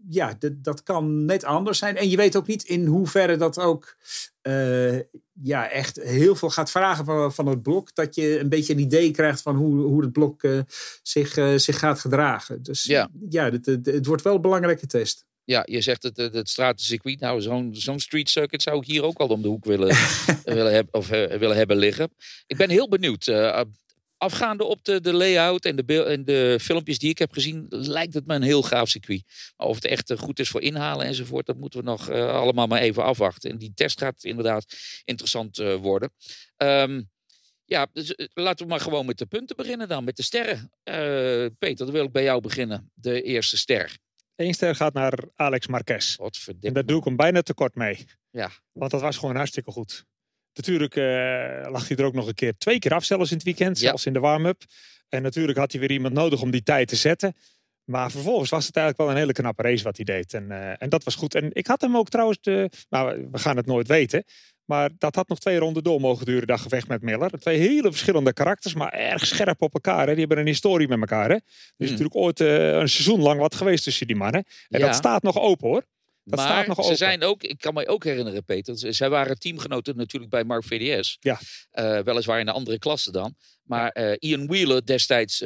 ja, de- dat kan net anders zijn. En je weet ook niet in hoeverre dat ook eh, ja, echt heel veel gaat vragen van, van het blok. Dat je een beetje een idee krijgt van hoe, hoe het blok eh, zich, eh, zich gaat gedragen. Dus Ja. ja, het, het, het wordt wel een belangrijke test. Ja, je zegt het, het, het stratencircuit. Nou, zo'n zo'n street circuit zou ik hier ook al om de hoek willen, willen, heb, of, eh, willen hebben liggen. Ik ben heel benieuwd. eh, afgaande op de, de layout en de, en de filmpjes die ik heb gezien, lijkt het me een heel gaaf circuit. Maar of het echt eh, goed is voor inhalen enzovoort, dat moeten we nog allemaal maar even afwachten. En die test gaat inderdaad interessant worden. Ehm, ja, dus, laten we maar gewoon met de punten beginnen dan, met de sterren. Peter, dan wil ik bij jou beginnen. De eerste ster. Eén ster gaat naar Alex Marquez. Wat En daar doe ik hem bijna tekort mee. Ja. Want dat was gewoon hartstikke goed. Natuurlijk eh, lag hij er ook nog een keer twee keer af, zelfs in het weekend, Ja. zelfs in de warm-up. En natuurlijk had hij weer iemand nodig om die tijd te zetten. Maar vervolgens was het eigenlijk wel een hele knappe race wat hij deed. En, eh, en dat was goed. En ik had hem ook trouwens, de, nou, we gaan het nooit weten. Maar dat had nog twee ronden door mogen duren, dat gevecht met Miller. Twee hele verschillende karakters, maar erg scherp op elkaar. Hè. Die hebben een historie met elkaar. Hè. Er is Hmm. natuurlijk ooit eh, een seizoen lang wat geweest tussen die mannen. En Ja. dat staat nog open hoor. Dat maar staat nog ze open. zijn ook, ik kan me ook herinneren, Peter. ze- Zij waren teamgenoten natuurlijk bij Mark VDS. Ja. Eh, weliswaar in een andere klasse dan. Maar eh, Ian Wheeler, destijds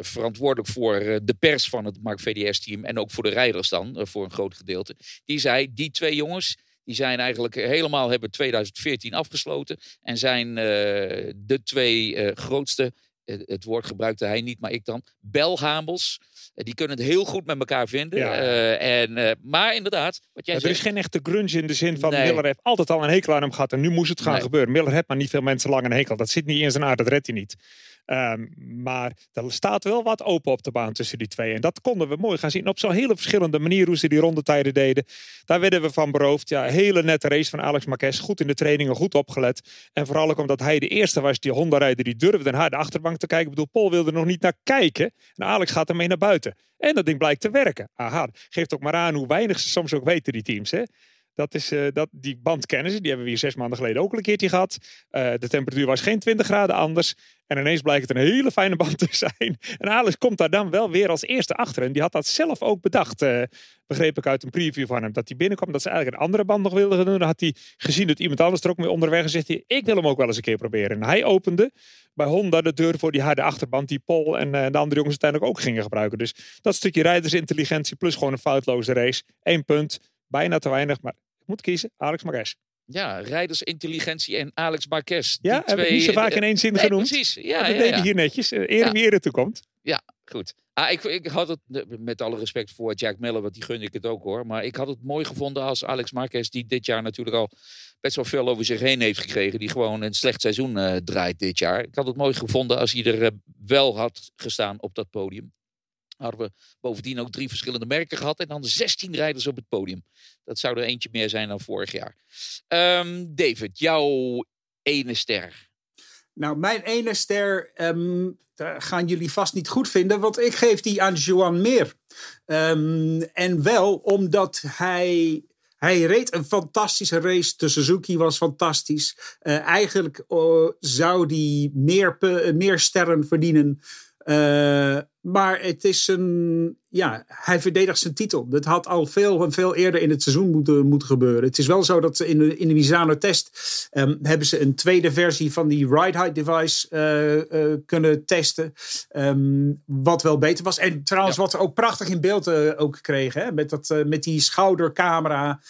verantwoordelijk voor de pers van het Mark VDS-team. En ook voor de rijders dan, voor een groot gedeelte. Die zei: die twee jongens. Die zijn eigenlijk helemaal, hebben 2014 afgesloten. En zijn eh, de twee eh, grootste, eh, het woord gebruikte hij niet, maar ik dan, belhamels. Die kunnen het heel goed met elkaar vinden. Ja. En, maar inderdaad, wat jij Ja, er is geen echte grunge in de zin van Nee. Miller heeft altijd al een hekel aan hem gehad en nu moest het gaan Nee. gebeuren. Miller heeft maar niet veel mensen lang een hekel. Dat zit niet in zijn aard, dat redt hij niet. Ehm, maar er staat wel wat open op de baan tussen die twee. En dat konden we mooi gaan zien. Op zo'n hele verschillende manier hoe ze die rondetijden deden. Daar werden we van beroofd. Ja, hele nette race van Alex Marquez. Goed in de trainingen, goed opgelet. En vooral ook omdat hij de eerste was, die Honda-rijder, die durfde naar de achterbank te kijken. Ik bedoel, Paul wilde er nog niet naar kijken. En Alex gaat ermee naar buiten. En dat ding blijkt te werken. Aha, geeft ook maar aan hoe weinig ze soms ook weten, die teams. Hè? Dat is, eh, dat, die band kennen ze. Die hebben we hier zes maanden geleden ook een keertje gehad. Eh, de temperatuur was geen 20 graden anders. En ineens blijkt het een hele fijne band te zijn. En Alex komt daar dan wel weer als eerste achter. En die had dat zelf ook bedacht. eh, begreep ik uit een preview van hem. Dat hij binnenkwam. Dat ze eigenlijk een andere band nog wilden doen. Dan had hij gezien dat iemand anders er ook mee onderweg. En zegt hij, ik wil hem ook wel eens een keer proberen. En hij opende bij Honda de deur voor die harde achterband. Die Paul en de andere jongens uiteindelijk ook gingen gebruiken. Dus dat stukje rijdersintelligentie plus gewoon een foutloze race. Eén punt. Bijna te weinig. Maar ik moet kiezen. Alex Marquez. Ja, rijdersintelligentie en Alex Marquez. Ja, Die ik twee, niet zo vaak eh, in één zin nee, genoemd. Precies, ja, dat ja, ja. hier netjes. Ere Ja. wie ere toekomt. Goed. Ah, ik, ik had het, eh, met alle respect voor Jack Miller, want die gun ik het ook hoor. Maar ik had het mooi gevonden als Alex Marquez, die dit jaar natuurlijk al best wel veel over zich heen heeft gekregen. Die gewoon een slecht seizoen eh, draait dit jaar. Ik had het mooi gevonden als hij er eh, wel had gestaan op dat podium. Hadden we bovendien ook drie verschillende merken gehad en dan 16 rijders op het podium. Dat zou er eentje meer zijn dan vorig jaar. Ehm, David, jouw ene ster. Nou, mijn ene ster ehm, gaan jullie vast niet goed vinden, want ik geef die aan Joan Meer. Ehm, en wel omdat hij hij reed een fantastische race. De Suzuki was fantastisch. Eh, eigenlijk eh, zou hij meer, pe- meer sterren verdienen. Eh, maar het is een. Ja, hij verdedigt zijn titel. Dat had al veel, veel eerder in het seizoen moeten, moeten gebeuren. Het is wel zo dat in de, in de Misano-test. ehm, hebben ze een tweede versie van die ride height device eh, eh, kunnen testen. Ehm, wat wel beter was. En trouwens, wat we ook prachtig in beeld eh, ook kregen. Hè? Met, dat, met die schoudercamera.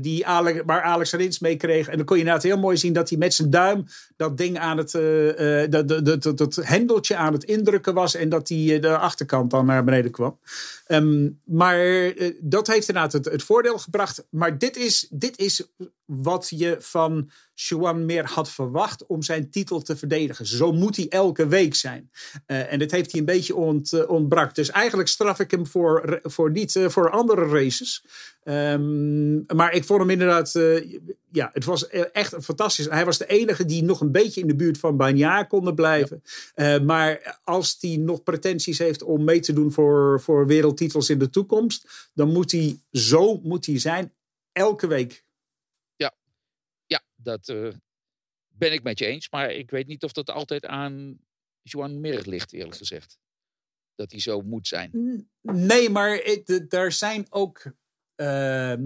die Alex, waar Alex Rins mee kreeg. En dan kon je inderdaad heel mooi zien dat hij met zijn duim dat ding aan het, dat, dat, dat, dat, hendeltje aan het indrukken was. En dat die eh, de achterkant dan naar beneden kwam. Ehm, maar eh, dat heeft inderdaad het, het voordeel gebracht. Maar dit is, dit is wat je van Juan meer had verwacht om zijn titel te verdedigen. Zo moet hij elke week zijn. Eh, en dit heeft hij een beetje ont, ontbrak. Dus eigenlijk straf ik hem voor, voor niet voor andere races. Ehm, maar ik vond hem inderdaad, eh, ja, het was eh, echt een fantastisch. Hij was de enige die nog een beetje in de buurt van Bagnaar konden blijven. Eh, maar als hij nog pretenties heeft om mee te doen voor, voor wereldtitels in de toekomst, dan moet hij zo moet hij zijn elke week. Ja, dat eh, ben ik met je eens. Maar ik weet niet of dat altijd aan Joan Mir ligt, eerlijk gezegd. Dat hij zo moet zijn. Nee, maar er zijn ook. Ehm,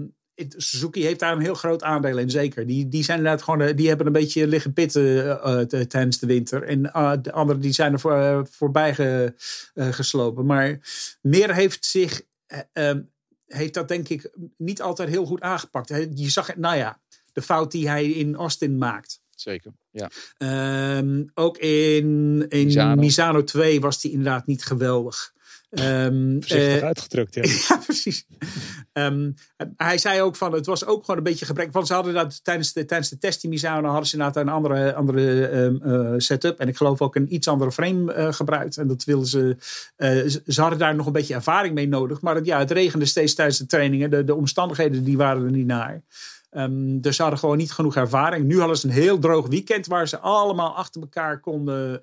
Suzuki heeft daar een heel groot aandeel in, zeker. Die, die zijn inderdaad gewoon. eh, Die hebben een beetje liggen pitten eh, eh, tijdens de winter. En eh, de anderen die zijn er voor, voorbij ge- geslopen. Maar meer heeft zich. eh, ehm, heeft dat denk ik niet altijd heel goed aangepakt. Je zag, nou ja, de fout die hij in Austin maakt. Zeker. Ja. Ehm, ook in, in Misano. Misano. 2 was hij inderdaad niet geweldig. Ehm, Voorzichtig eh, uitgedrukt, ja. ja, precies. Ehm, hij zei ook van, het was ook gewoon een beetje gebrek. Want ze hadden dat tijdens de, tijdens de test in Misano hadden ze inderdaad een andere, andere eh, setup. En ik geloof ook een iets andere frame eh, gebruikt. En dat wilden ze, ze. Hadden daar nog een beetje ervaring mee nodig. Maar het, ja, het regende steeds tijdens de trainingen. De, de omstandigheden die waren er niet naar. Dus ze hadden gewoon niet genoeg ervaring. Nu hadden ze een heel droog weekend waar ze allemaal achter elkaar konden.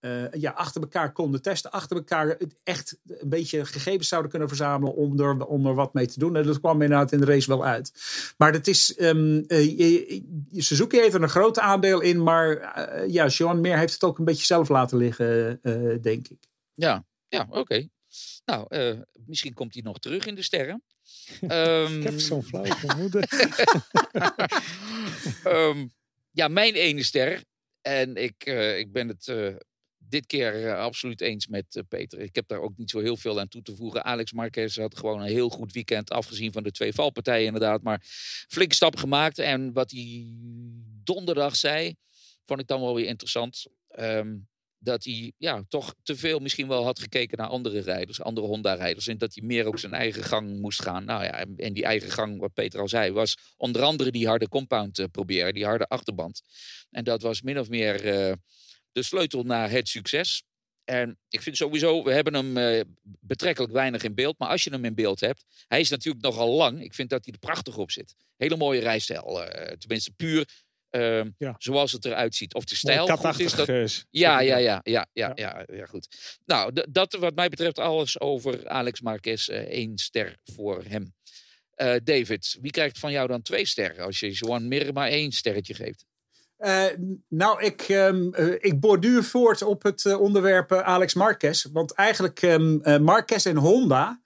Eh, ja, achter elkaar konden testen. Achter elkaar het echt een beetje gegevens zouden kunnen verzamelen om er, om er wat mee te doen. En dat kwam inderdaad in de race wel uit. Maar dat is, ehm, eh, je- je- Suzuki heeft er een groot aandeel in. Maar eh, ja, Joan Meer heeft het ook een beetje zelf laten liggen, eh, denk ik. Ja, ja oké. Nou, eh, misschien komt hij nog terug in de sterren. Ehm, Ik heb zo'n flauw vermoeden. Ehm, ja, mijn ene ster. En ik, eh, ik ben het eh, dit keer eh, absoluut eens met eh, Peter. Ik heb daar ook niet zo heel veel aan toe te voegen. Alex Marquez had gewoon een heel goed weekend, afgezien van de twee valpartijen inderdaad. Maar flinke stap gemaakt. En wat hij donderdag zei, vond ik dan wel weer interessant. Ehm, dat hij ja, toch te veel misschien wel had gekeken naar andere rijders, andere Honda-rijders. En dat hij meer ook zijn eigen gang moest gaan. Nou ja, en, die eigen gang, wat Peter al zei, was onder andere die harde compound eh, proberen, die harde achterband. En dat was min of meer de sleutel naar het succes. En ik vind sowieso, we hebben hem eh, betrekkelijk weinig in beeld. Maar als je hem in beeld hebt, hij is natuurlijk nogal lang. Ik vind dat hij er prachtig op zit. Hele mooie rijstijl. eh, tenminste, puur eh, Ja. zoals het eruit ziet. Of de stijl goed is, dat, ja, ja, ja, ja, ja, Ja. ja, goed. Nou, dat wat mij betreft alles over Alex Marquez. eh, één ster voor hem. David, wie krijgt van jou dan twee sterren als je Joan Mir maar één sterretje geeft? Eh, nou, ik, ehm, eh, ik borduur voort op het eh, onderwerp Alex Marquez. Want eigenlijk eh, Marquez en Honda,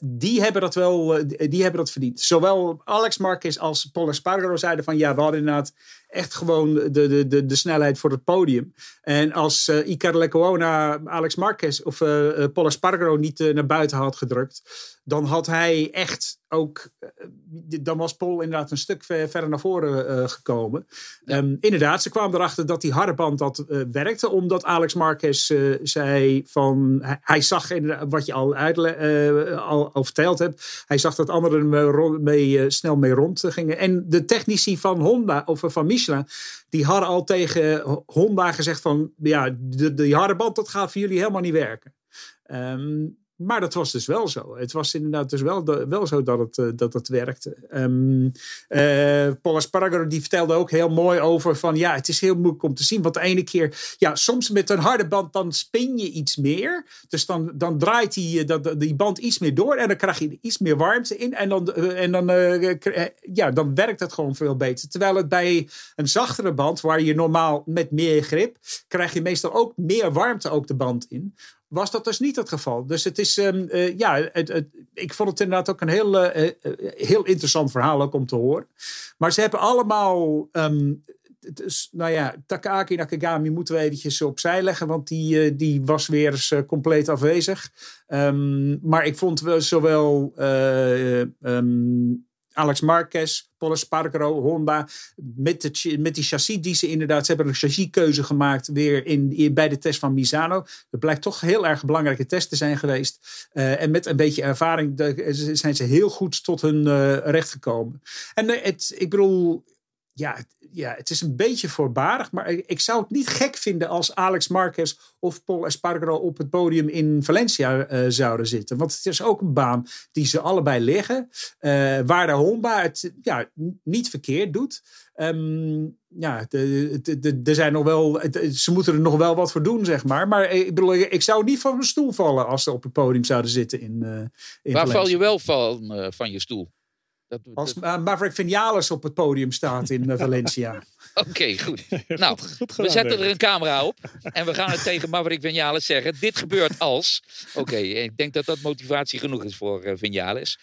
die, hebben dat wel, die hebben dat verdiend. Zowel Alex Marquez als Paul Espargaro zeiden van ja, we hadden inderdaad echt gewoon de, de, de, de snelheid voor het podium. En als eh Iker Lecuona Alex Marquez of eh eh, Paul Espargaro niet eh, naar buiten had gedrukt, dan had hij echt ook, eh, dan was Paul inderdaad een stuk ver- verder naar voren eh, gekomen. Ehm, inderdaad, ze kwamen erachter dat die harde band dat eh, werkte. Omdat Alex Marquez eh, zei van... Hij, hij zag inderdaad wat je al, uitle- eh, al, al verteld hebt. Hij zag dat anderen mee, eh, snel mee rond gingen. En de technici van Honda, of eh, van Die hadden al tegen Honda gezegd van... Ja, de, de harde band, dat gaat voor jullie helemaal niet werken. Ehm, Maar dat was dus wel zo. Het was inderdaad dus wel, wel zo dat het, eh, dat werkte. Paul Espargaro die vertelde ook heel mooi over van ja, het is heel moeilijk om te zien. Want de ene keer, ja, soms met een harde band dan spin je iets meer. Dus dan, dan draait die, eh, die band iets meer door en dan krijg je iets meer warmte in. En dan, en dan, ja, dan werkt het gewoon veel beter. Terwijl het bij een zachtere band, waar je normaal met meer grip, krijg je meestal ook meer warmte ook de band in was dat dus niet het geval. Dus het is, ehm, eh, ja, het, ik vond het inderdaad ook een heel, eh, eh, heel interessant verhaal ook om te horen. Maar ze hebben allemaal, ehm, nou ja, Takaaki Nakagami moeten we eventjes opzij leggen, want die, die was weer eens compleet afwezig. Ehm, maar ik vond wel zowel Alex Marquez, Paul Espargaro, Honda, met, de, met die chassis die ze inderdaad, ze hebben een chassiskeuze gemaakt weer in, bij de test van Misano. Dat blijkt toch heel erg belangrijke test te zijn geweest. Eh, en met een beetje ervaring zijn ze heel goed tot hun eh, recht gekomen. En eh, het, ik bedoel, ja, ja, het is een beetje voorbarig, maar ik zou het niet gek vinden als Alex Marquez of Paul Espargaro op het podium in Valencia eh, zouden zitten. Want het is ook een baan die ze allebei liggen, eh, waar de Honda het ja, niet verkeerd doet. Ehm, ja, er zijn nog wel, ze moeten er nog wel wat voor doen, zeg maar. Maar ik bedoel, ik zou niet van mijn stoel vallen als ze op het podium zouden zitten in, in Waar val je wel van, van je stoel? Dat, Als dat- Maverick Vinales op het podium staat in eh, Valencia. Oké, goed. Nou, goed we gedaan, zetten er een camera op en we gaan het tegen Maverick Vinales zeggen. Dit gebeurt als. Oké, ik denk dat dat motivatie genoeg is voor eh Vinales.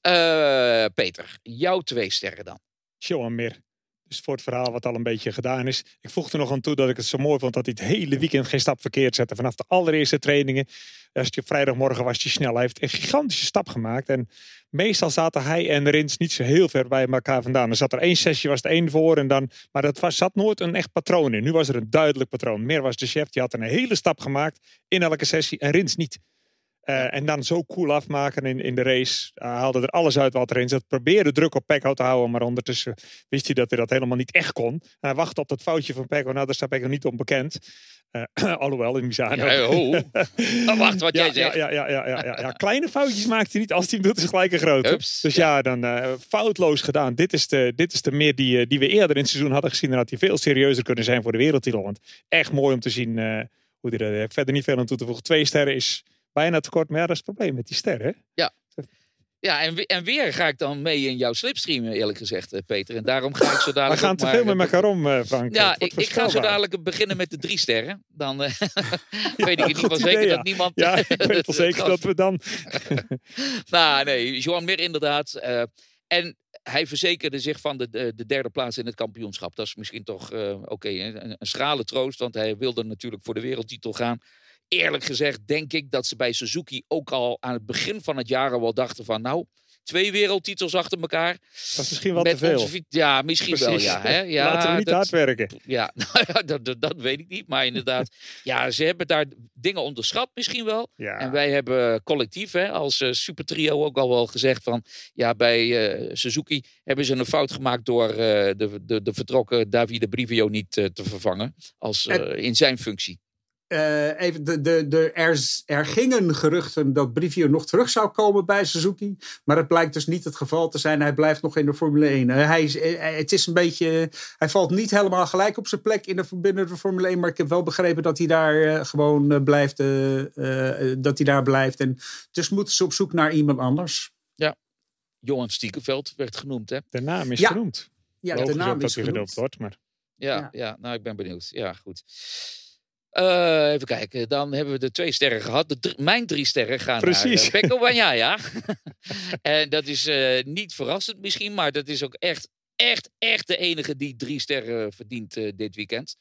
Eh, Peter, jouw twee sterren dan. Johan Mir. Dus voor het verhaal wat al een beetje gedaan is. Ik voegde er nog aan toe dat ik het zo mooi vond dat hij het hele weekend geen stap verkeerd zette. Vanaf de allereerste trainingen. Als je vrijdagmorgen was hij snel. Hij heeft een gigantische stap gemaakt. En meestal zaten hij en Rins niet zo heel ver bij elkaar vandaan. Er zat er één sessie, was het één voor. En dan, maar dat was, zat nooit een echt patroon in. Nu was er een duidelijk patroon. Meer was de chef. Die had een hele stap gemaakt in elke sessie. En Rins niet. Eh, en dan zo cool afmaken in, in de race. Hij haalde er alles uit wat erin zat. Probeerde druk op Pecco te houden. Maar ondertussen wist hij dat hij dat helemaal niet echt kon. En hij wachtte op dat foutje van Pecco. Nou, daar staat Pecco niet onbekend. Eh alhoewel, in Misano. Ja, oh. Oh, wacht, wat Ja, jij zegt. Ja, ja, ja, ja, ja, ja. Kleine foutjes maakt hij niet. Als hij hem doet, is het gelijk een grote. Dus ja, dan eh, foutloos gedaan. Dit is de, dit is de meer die, die we eerder in het seizoen hadden gezien. Dan had hij veel serieuzer kunnen zijn voor de wereldtitel. Want echt mooi om te zien hoe hij dat heeft. Verder niet veel aan toe te voegen. Twee sterren is bijna te kort. Maar ja, dat is het probleem met die sterren. Ja, en, we- en weer ga ik dan mee in jouw slipstream, eerlijk gezegd, eh, Peter. En daarom ga ik zo We dadelijk. gaan ook te veel met elkaar om, eh, Frank. Ja, Het ik, ik ga zo dadelijk beginnen met de drie sterren. Dan eh, weet ik in ieder geval goed zeker dat niemand. Ja, ik weet het wel zeker dat we dan... Nou, nee, Johan Mir inderdaad. en hij verzekerde zich van de, de, de derde plaats in het kampioenschap. Dat is misschien toch oké, een, een schrale troost, want hij wilde natuurlijk voor de wereldtitel gaan. Eerlijk gezegd denk ik dat ze bij Suzuki ook al aan het begin van het jaar al wel dachten van... nou, twee wereldtitels achter elkaar. Dat is misschien wat met te veel. onze ja, misschien wel, Precies. ja. Hè? ja Laten we niet dat- hard werken. Ja, nou ja, dat, dat, dat weet ik niet. Maar inderdaad, ja, ze hebben daar dingen onderschat misschien wel. Ja. En wij hebben collectief, hè, als eh, supertrio ook al wel gezegd van... Ja, bij eh, Suzuki hebben ze een fout gemaakt door eh, de, de, de vertrokken Davide Brivio niet te vervangen. Als, in zijn functie. Eh, even de, de, de, er, er gingen geruchten dat Brivio nog terug zou komen bij Suzuki. Maar dat blijkt dus niet het geval te zijn. Hij blijft nog in de Formule 1. Eh, hij, is- eh, het is een beetje, hij valt niet helemaal gelijk op zijn plek in de, binnen de Formule 1. Maar ik heb wel begrepen dat hij daar gewoon blijft. dat hij daar blijft. En dus moeten ze op zoek naar iemand anders. Johan Stiekenveld werd genoemd, hè? De naam is Ja. genoemd. Ja, Logisch de naam dat is hij genoemd. gedoopt wordt, maar... Ja, Ja. ja. nou, ik ben benieuwd. Ja, goed. Eh, even kijken, dan hebben we de twee sterren gehad. De mijn drie sterren gaan Precies. naar uh, Bagnaia. en dat is eh, niet verrassend misschien, maar dat is ook echt, echt, echt de enige die drie sterren verdient eh, dit weekend.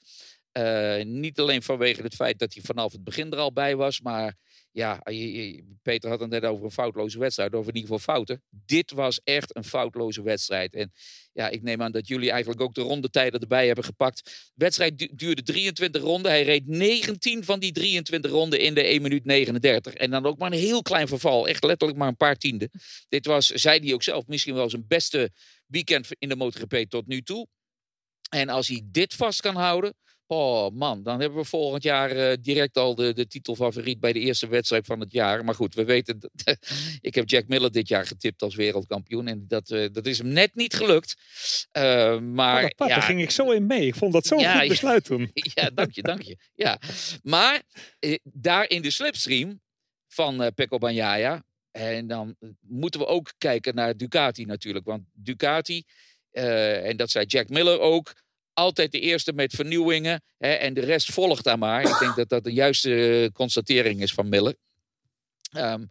Eh, niet alleen vanwege het feit dat hij vanaf het begin er al bij was, maar ja, je- Peter had het net over een foutloze wedstrijd, over in ieder geval fouten. Dit was echt een foutloze wedstrijd. En ja, ik neem aan dat jullie eigenlijk ook de rondetijden erbij hebben gepakt. De wedstrijd du- duurde 23 ronden. Hij reed 19 van die 23 ronden in de 1 minuut 39. En dan ook maar een heel klein verval. Echt letterlijk maar een paar tienden. Dit was, zei hij ook zelf, misschien wel zijn beste weekend in de MotoGP tot nu toe. En als hij dit vast kan houden, Oh man, dan hebben we volgend jaar eh, direct al de, de titelfavoriet bij de eerste wedstrijd van het jaar. Maar goed, we weten, dat, ik heb Jack Miller dit jaar getipt als wereldkampioen. En dat, eh, dat is hem net niet gelukt. Eh, maar Oh, ja, Daar ging ik zo in mee. Ik vond dat zo'n Ja, goed besluit toen. ja, dank je, dank je. Ja. Maar daar in de slipstream van eh Pecco Bagnaia. En dan moeten we ook kijken naar Ducati natuurlijk. Want Ducati, en dat zei Jack Miller ook, altijd de eerste met vernieuwingen. Hè, en de rest volgt daar maar. Ik denk dat dat de juiste eh, constatering is van Miller. Ehm,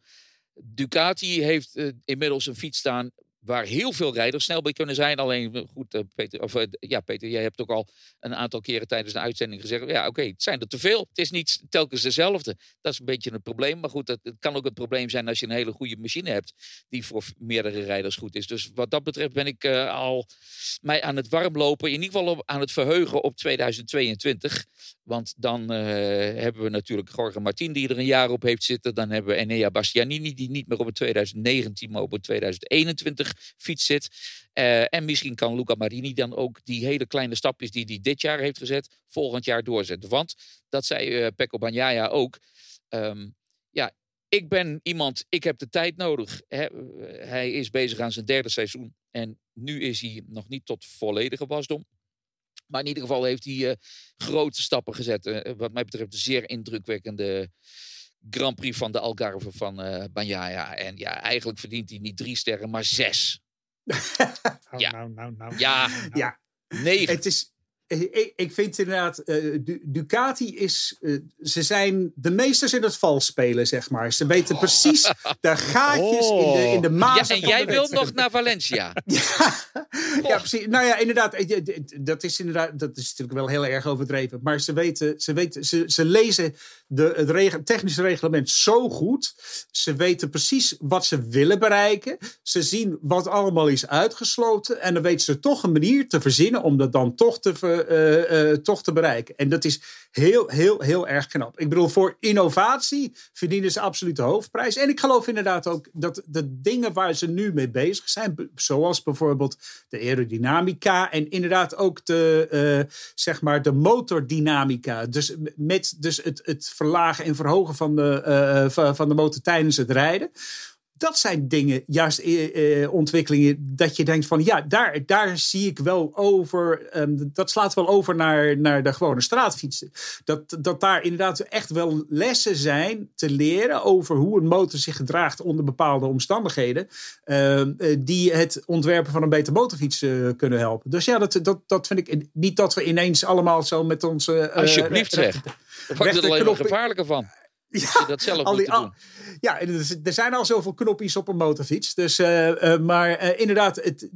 Ducati heeft eh, inmiddels een fiets staan waar heel veel rijders snel bij kunnen zijn. Alleen, eh, goed, eh, Peter, of, eh, ja, Peter, jij hebt ook al een aantal keren tijdens de uitzending gezegd... ja, oké, het zijn er te veel. Het is niet telkens dezelfde. Dat is een beetje een probleem. Maar goed, dat, het kan ook het probleem zijn als je een hele goede machine hebt... die voor meerdere rijders goed is. Dus wat dat betreft ben ik al mij aan het warmlopen... in ieder geval op- aan het verheugen op 2022... Want dan eh, hebben we natuurlijk Jorge Martin die er een jaar op heeft zitten. Dan hebben we Enea Bastianini die niet meer op het 2019, maar op het 2021 fiets zit. Eh, en misschien kan Luca Marini dan ook die hele kleine stapjes die hij dit jaar heeft gezet, volgend jaar doorzetten. Want, dat zei eh Pecco Bagnaia ook, ehm, ja, ik ben iemand, ik heb de tijd nodig. Hij is bezig aan zijn derde seizoen en nu is hij nog niet tot volledige wasdom. Maar in ieder geval heeft hij eh, grote stappen gezet. Eh, wat mij betreft een zeer indrukwekkende Grand Prix van de Algarve van eh Bagnaia. En ja, eigenlijk verdient hij niet drie sterren, maar zes. Nou, Ja. nou, nou, nou, Ja. nou, nou. Ja, Negen. het is. Ik, ik vind inderdaad, eh, Du- Ducati is. eh, ze zijn de meesters in het vals spelen, zeg maar. Ze weten precies de gaatjes in de, in de Ja, mazen. en jij de wil wedstrijd. nog naar Valencia. Ja, ja, precies. Nou ja, inderdaad. eh, eh, eh, Dat is inderdaad. Dat is natuurlijk wel heel erg overdreven. Maar ze weten. Ze, weten, ze, ze lezen de, het reg- technische reglement zo goed. Ze weten precies wat ze willen bereiken. Ze zien wat allemaal is uitgesloten. En dan weten ze toch een manier te verzinnen om dat dan toch te, ver- eh, eh, toch te bereiken. En dat is heel, heel, heel erg knap. Ik bedoel, voor innovatie verdienen ze absoluut de hoofdprijs. En ik geloof inderdaad ook dat de dingen waar ze nu mee bezig zijn, zoals bijvoorbeeld de aerodynamica en inderdaad ook de, eh, zeg maar de motordynamica. Dus met dus het, het verlagen en verhogen van de, eh, van de motor tijdens het rijden. Dat zijn dingen, juist eh, eh, ontwikkelingen, dat je denkt van ja, daar, daar zie ik wel over. ehm, dat slaat wel over naar, naar de gewone straatfietsen. Dat, dat daar inderdaad echt wel lessen zijn te leren over hoe een motor zich gedraagt onder bepaalde omstandigheden. ehm, eh, die het ontwerpen van een beter motorfiets kunnen helpen. Dus ja, dat, dat, dat vind ik niet dat we ineens allemaal zo met onze. Alsjeblieft recht- zeg. Daar wordt het alleen maar rechterknop- gevaarlijker van. Ja, dat zelf al die, al- ja, en er zijn al zoveel knopjes op een motorfiets. Dus, eh, eh, maar eh, inderdaad, het,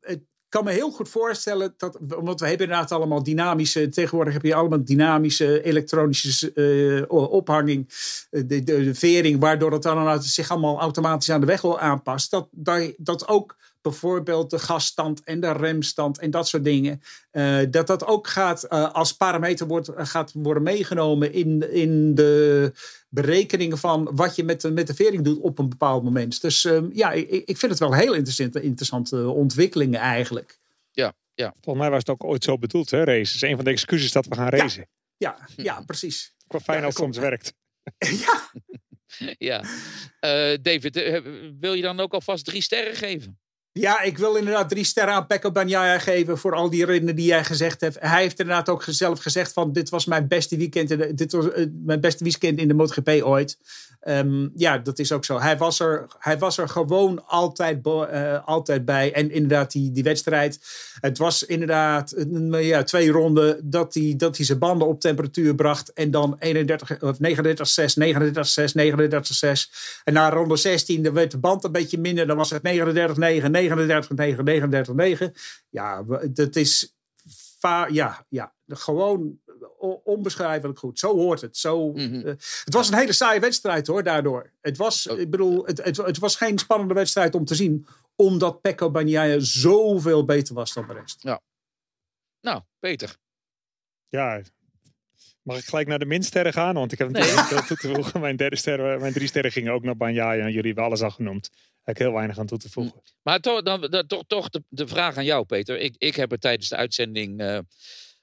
het kan me heel goed voorstellen dat, want we hebben inderdaad allemaal dynamische, tegenwoordig heb je allemaal dynamische elektronische ophanging, de, de, de vering, waardoor het dan zich allemaal automatisch aan de weg aanpast. Dat, dat, dat ook bijvoorbeeld de gasstand en de remstand en dat soort dingen, eh, dat dat ook gaat eh, als parameter wordt, gaat worden meegenomen in, in de berekeningen van wat je met de, met de vering doet op een bepaald moment. Dus ehm, ja, ik, ik vind het wel heel interessante, interessante ontwikkelingen eigenlijk. Volgens mij was het ook ooit zo bedoeld, hè, race. is een van de excuses dat we gaan racen. Ja, ja precies. Qua fijn Ja, als soms werkt. ja, Ja. Eh, David, eh, wil je dan ook alvast drie sterren geven? Ja, ik wil inderdaad drie sterren aan Pecco Bagnaia geven voor al die redenen die jij gezegd hebt. Hij heeft inderdaad ook zelf gezegd van dit was mijn beste weekend, dit was eh, mijn beste weekend in de MotoGP ooit. Ehm, ja, dat is ook zo. Hij was er, hij was er gewoon altijd, eh, altijd bij. En inderdaad, die, die wedstrijd. Het was inderdaad een, ja, twee ronden dat hij, dat hij zijn banden op temperatuur bracht. En dan 31, of 39, 6, 39, 6, 39, 6. En na ronde 16 dan werd de band een beetje minder. Dan was het 39, 9, 39, 9, 39, 9. Ja, dat is ja, ja, gewoon onbeschrijfelijk goed. Zo hoort het. Zo, Mhm. eh, het was een hele saaie wedstrijd hoor, daardoor. Het was, Oh. ik bedoel, het, het, het was geen spannende wedstrijd om te zien. Omdat Pecco Bagnaia zoveel beter was dan de rest. Nou, Peter. Ja, mag ik gelijk naar de minsterren gaan? Want ik heb Nee. natuurlijk. Mijn, derde sterren, mijn drie sterren gingen ook naar Banjaya. En jullie hebben alles al genoemd. Heb ik heel weinig aan toe te voegen. Maar toch, dan, dan- toch, toch de, de vraag aan jou, Peter. Ik, ik heb er tijdens de uitzending eh,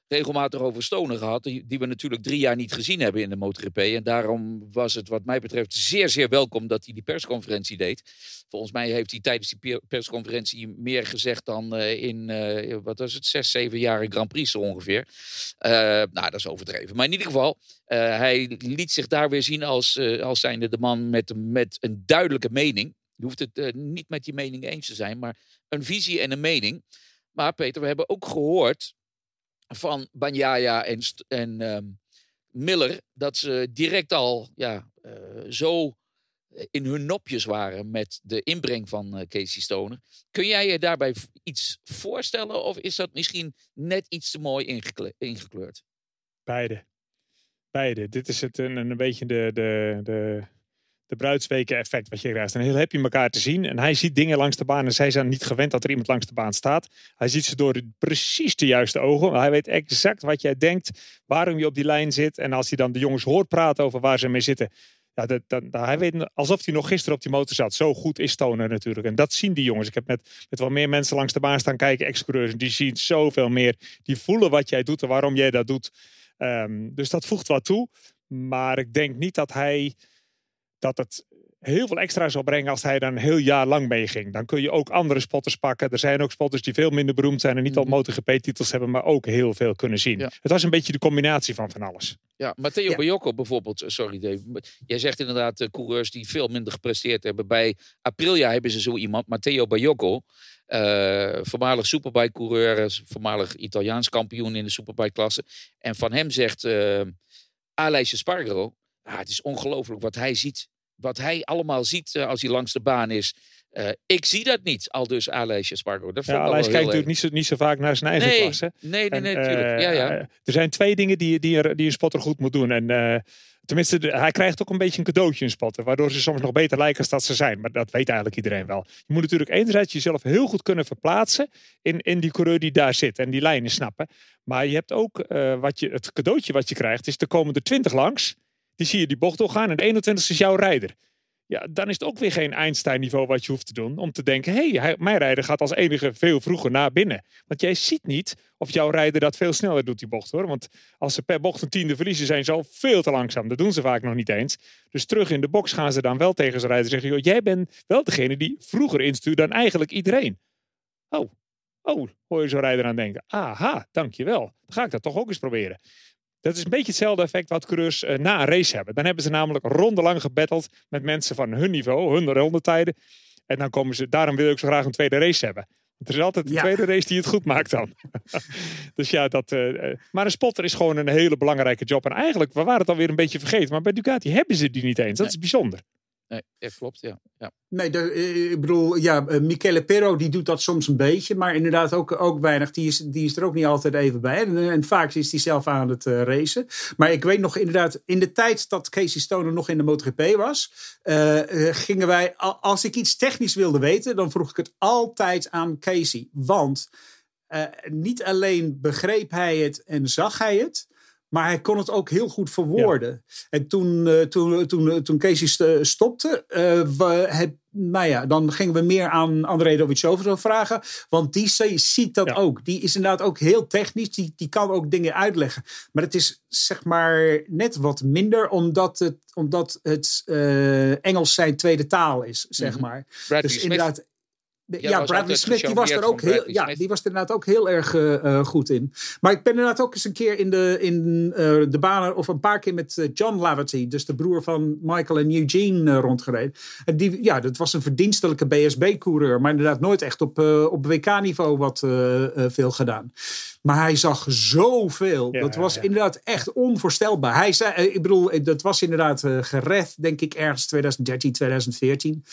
regelmatig over Stoner gehad. Die, die we natuurlijk drie jaar niet gezien hebben in de MotoGP. En daarom was het wat mij betreft zeer, zeer welkom dat hij die persconferentie deed. Volgens mij heeft hij tijdens die per- persconferentie meer gezegd dan eh, in, eh, wat was het, zes, zeven jaar in Grand Prix zo ongeveer. Nou, dat is overdreven. Maar in ieder geval, hij liet zich daar weer zien als, als zijnde de man met, met een duidelijke mening. Je hoeft het eh, niet met die mening eens te zijn, maar een visie en een mening. Maar Peter, we hebben ook gehoord van Banyaya en, en ehm, Miller dat ze direct al ja, eh, zo in hun nopjes waren met de inbreng van eh, Casey Stoner. Kun jij je daarbij iets voorstellen of is dat misschien net iets te mooi ingekle- ingekleurd? Beide. Beide. Dit is het een, een beetje de, de, de, de bruidsweken effect wat je krijgt. En heel happy elkaar te zien. En hij ziet dingen langs de baan en zij zijn niet gewend dat er iemand langs de baan staat. Hij ziet ze door precies de juiste ogen. Hij weet exact wat jij denkt, waarom je op die lijn zit. En als hij dan de jongens hoort praten over waar ze mee zitten. Ja, dat, dat, hij weet alsof hij nog gisteren op die motor zat. Zo goed is Stoner natuurlijk. En dat zien die jongens. Ik heb met, met wel meer mensen langs de baan staan kijken, ex-coureurs. En die zien zoveel meer. Die voelen wat jij doet en waarom jij dat doet. Ehm, dus dat voegt wat toe. Maar ik denk niet dat hij dat het heel veel extra zal brengen als hij dan een heel jaar lang meeging. Dan kun je ook andere spotters pakken. Er zijn ook spotters die veel minder beroemd zijn en niet al Mhm. MotoGP-titels hebben, maar ook heel veel kunnen zien. Ja. Het was een beetje de combinatie van van alles. Ja, Matteo Ja. Bajocco bijvoorbeeld, eh, sorry Dave. Jij zegt inderdaad uh, coureurs die veel minder gepresteerd hebben. Bij Aprilia hebben ze zo iemand, Matteo Bajocco. eh, voormalig superbike-coureur, eh, voormalig Italiaans kampioen in de superbike-klasse. En van hem zegt uh, Aleix Spargaro, ah, het is ongelooflijk wat hij ziet. Wat hij allemaal ziet uh, als hij langs de baan is. Uh, ik zie dat niet, al dus Aleix Spargo. Dat ja, Aleix kijkt natuurlijk niet zo, niet zo vaak naar zijn eigen nee. Nee, nee, nee, natuurlijk. Uh, ja, ja. er zijn twee dingen die, die, die een spotter goed moet doen. En tenminste, de, hij krijgt ook een beetje een cadeautje in spotten. Waardoor ze soms nog beter lijken als dat ze zijn. Maar dat weet eigenlijk iedereen wel. Je moet natuurlijk enerzijds jezelf heel goed kunnen verplaatsen in, in die coureur die daar zit. En die lijnen snappen. Maar je hebt ook uh, wat je, het cadeautje wat je krijgt. Is de komende 20 langs. Die zie je die bocht doorgaan. En de 21 is jouw rijder. Ja, dan is het ook weer geen Einstein-niveau wat je hoeft te doen. Om te denken, hé, hey, mijn rijder gaat als enige veel vroeger naar binnen. Want jij ziet niet of jouw rijder dat veel sneller doet, die bocht hoor. Want als ze per bocht een tiende verliezen, zijn ze al veel te langzaam. Dat doen ze vaak nog niet eens. Dus terug in de box gaan ze dan wel tegen zijn rijder zeggen, joh, jij bent wel degene die vroeger instuurt dan eigenlijk iedereen. Oh, oh, hoor je zo'n rijder aan denken. Aha, dankjewel. Dan ga ik dat toch ook eens proberen. Dat is een beetje hetzelfde effect wat coureurs uh, na een race hebben. Dan hebben ze namelijk rondelang gebatteld met mensen van hun niveau, hun rondetijden. En dan komen ze, daarom wil ik zo graag een tweede race hebben. Er is altijd een ja. tweede race die het goed maakt dan. dus ja, dat. Uh, maar een spotter is gewoon een hele belangrijke job. En eigenlijk, we waren het alweer een beetje vergeten. Maar bij Ducati hebben ze die niet eens. Dat is bijzonder. Nee, dat klopt, ja. ja. Nee, de, ik bedoel, ja, Michele Pero die doet dat soms een beetje, maar inderdaad ook, ook weinig. Die is, die is er ook niet altijd even bij. En, vaak is hij zelf aan het racen. Maar ik weet nog inderdaad, in de tijd dat Casey Stoner nog in de MotoGP was, gingen wij, als ik iets technisch wilde weten, dan vroeg ik het altijd aan Casey. Want niet alleen begreep hij het en zag hij het, maar hij kon het ook heel goed verwoorden. Ja. En toen, uh, toen, toen, toen Casey stopte, uh, we, het, nou ja, dan gingen we meer aan André Dovizioso vragen. Want die ziet dat ja. ook. Die is inderdaad ook heel technisch. Die, die kan ook dingen uitleggen. Maar het is zeg maar net wat minder, omdat het, omdat het uh, Engels zijn tweede taal is, zeg mm-hmm. maar. Bradley dus Smith. inderdaad. Ja, Bradley Smith, die was er ook heel, ja, die was er inderdaad ook heel erg uh, goed in. Maar ik ben inderdaad ook eens een keer in de, in, uh, de banen, of een paar keer met John Laverty, dus de broer van Michael en Eugene, rondgereden. En die, ja, dat was een verdienstelijke BSB-coureur, maar inderdaad nooit echt op, op WK-niveau wat veel gedaan. Maar hij zag zoveel. Ja, dat was ja. inderdaad echt onvoorstelbaar. Hij zei, ik bedoel, dat was inderdaad gered, denk ik, ergens 2013, 2014.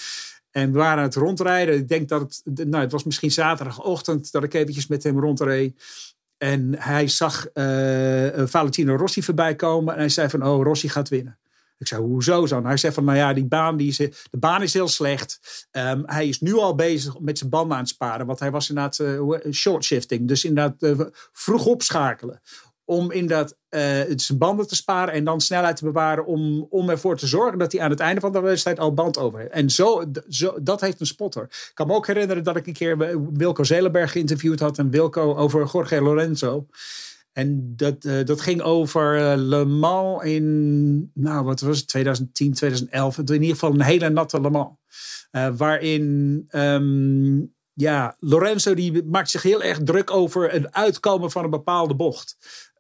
En we waren aan het rondrijden. Ik denk dat het, nou, het was misschien zaterdagochtend dat ik eventjes met hem rondreed. En hij zag uh, Valentino Rossi voorbij komen. En hij zei van, oh, Rossi gaat winnen. Ik zei, hoezo zo? hij zei van, nou ja, die baan, die is, de baan is heel slecht. Um, hij is nu al bezig met zijn banden aan het sparen. Want hij was inderdaad uh, short shifting. Dus inderdaad vroeg opschakelen om inderdaad uh, zijn banden te sparen en dan snelheid te bewaren om, om ervoor te zorgen dat hij aan het einde van de wedstrijd al band over heeft. En zo, zo, dat heeft een spotter. Ik kan me ook herinneren dat ik een keer Wilco Zelenberg geïnterviewd had en Wilco over Jorge Lorenzo. En dat, eh, dat ging over eh, Le Mans in, nou wat was het, 2010, 2011. In ieder geval een hele natte Le Mans. Eh, waarin ehm, ja, Lorenzo die maakt zich heel erg druk over het uitkomen van een bepaalde bocht.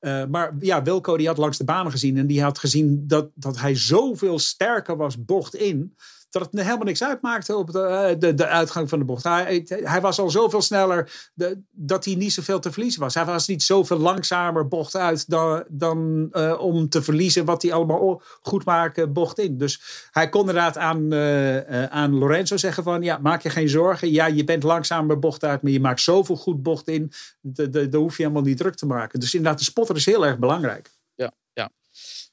Eh, maar ja, Wilco die had langs de banen gezien en die had gezien dat, dat hij zoveel sterker was bocht in. Dat het helemaal niks uitmaakte op de, eh, de, uitgang van de bocht. Hij, hij was al zoveel sneller dat hij niet zoveel te verliezen was. Hij was niet zoveel langzamer bocht uit dan, dan eh, om te verliezen wat hij allemaal goed maken bocht in. Dus hij kon inderdaad aan, eh, aan Lorenzo zeggen van ja, maak je geen zorgen. Ja, je bent langzamer bocht uit, maar je maakt zoveel goed bocht in. Daar hoef je helemaal niet druk te maken. Dus inderdaad, de spotter is heel erg belangrijk.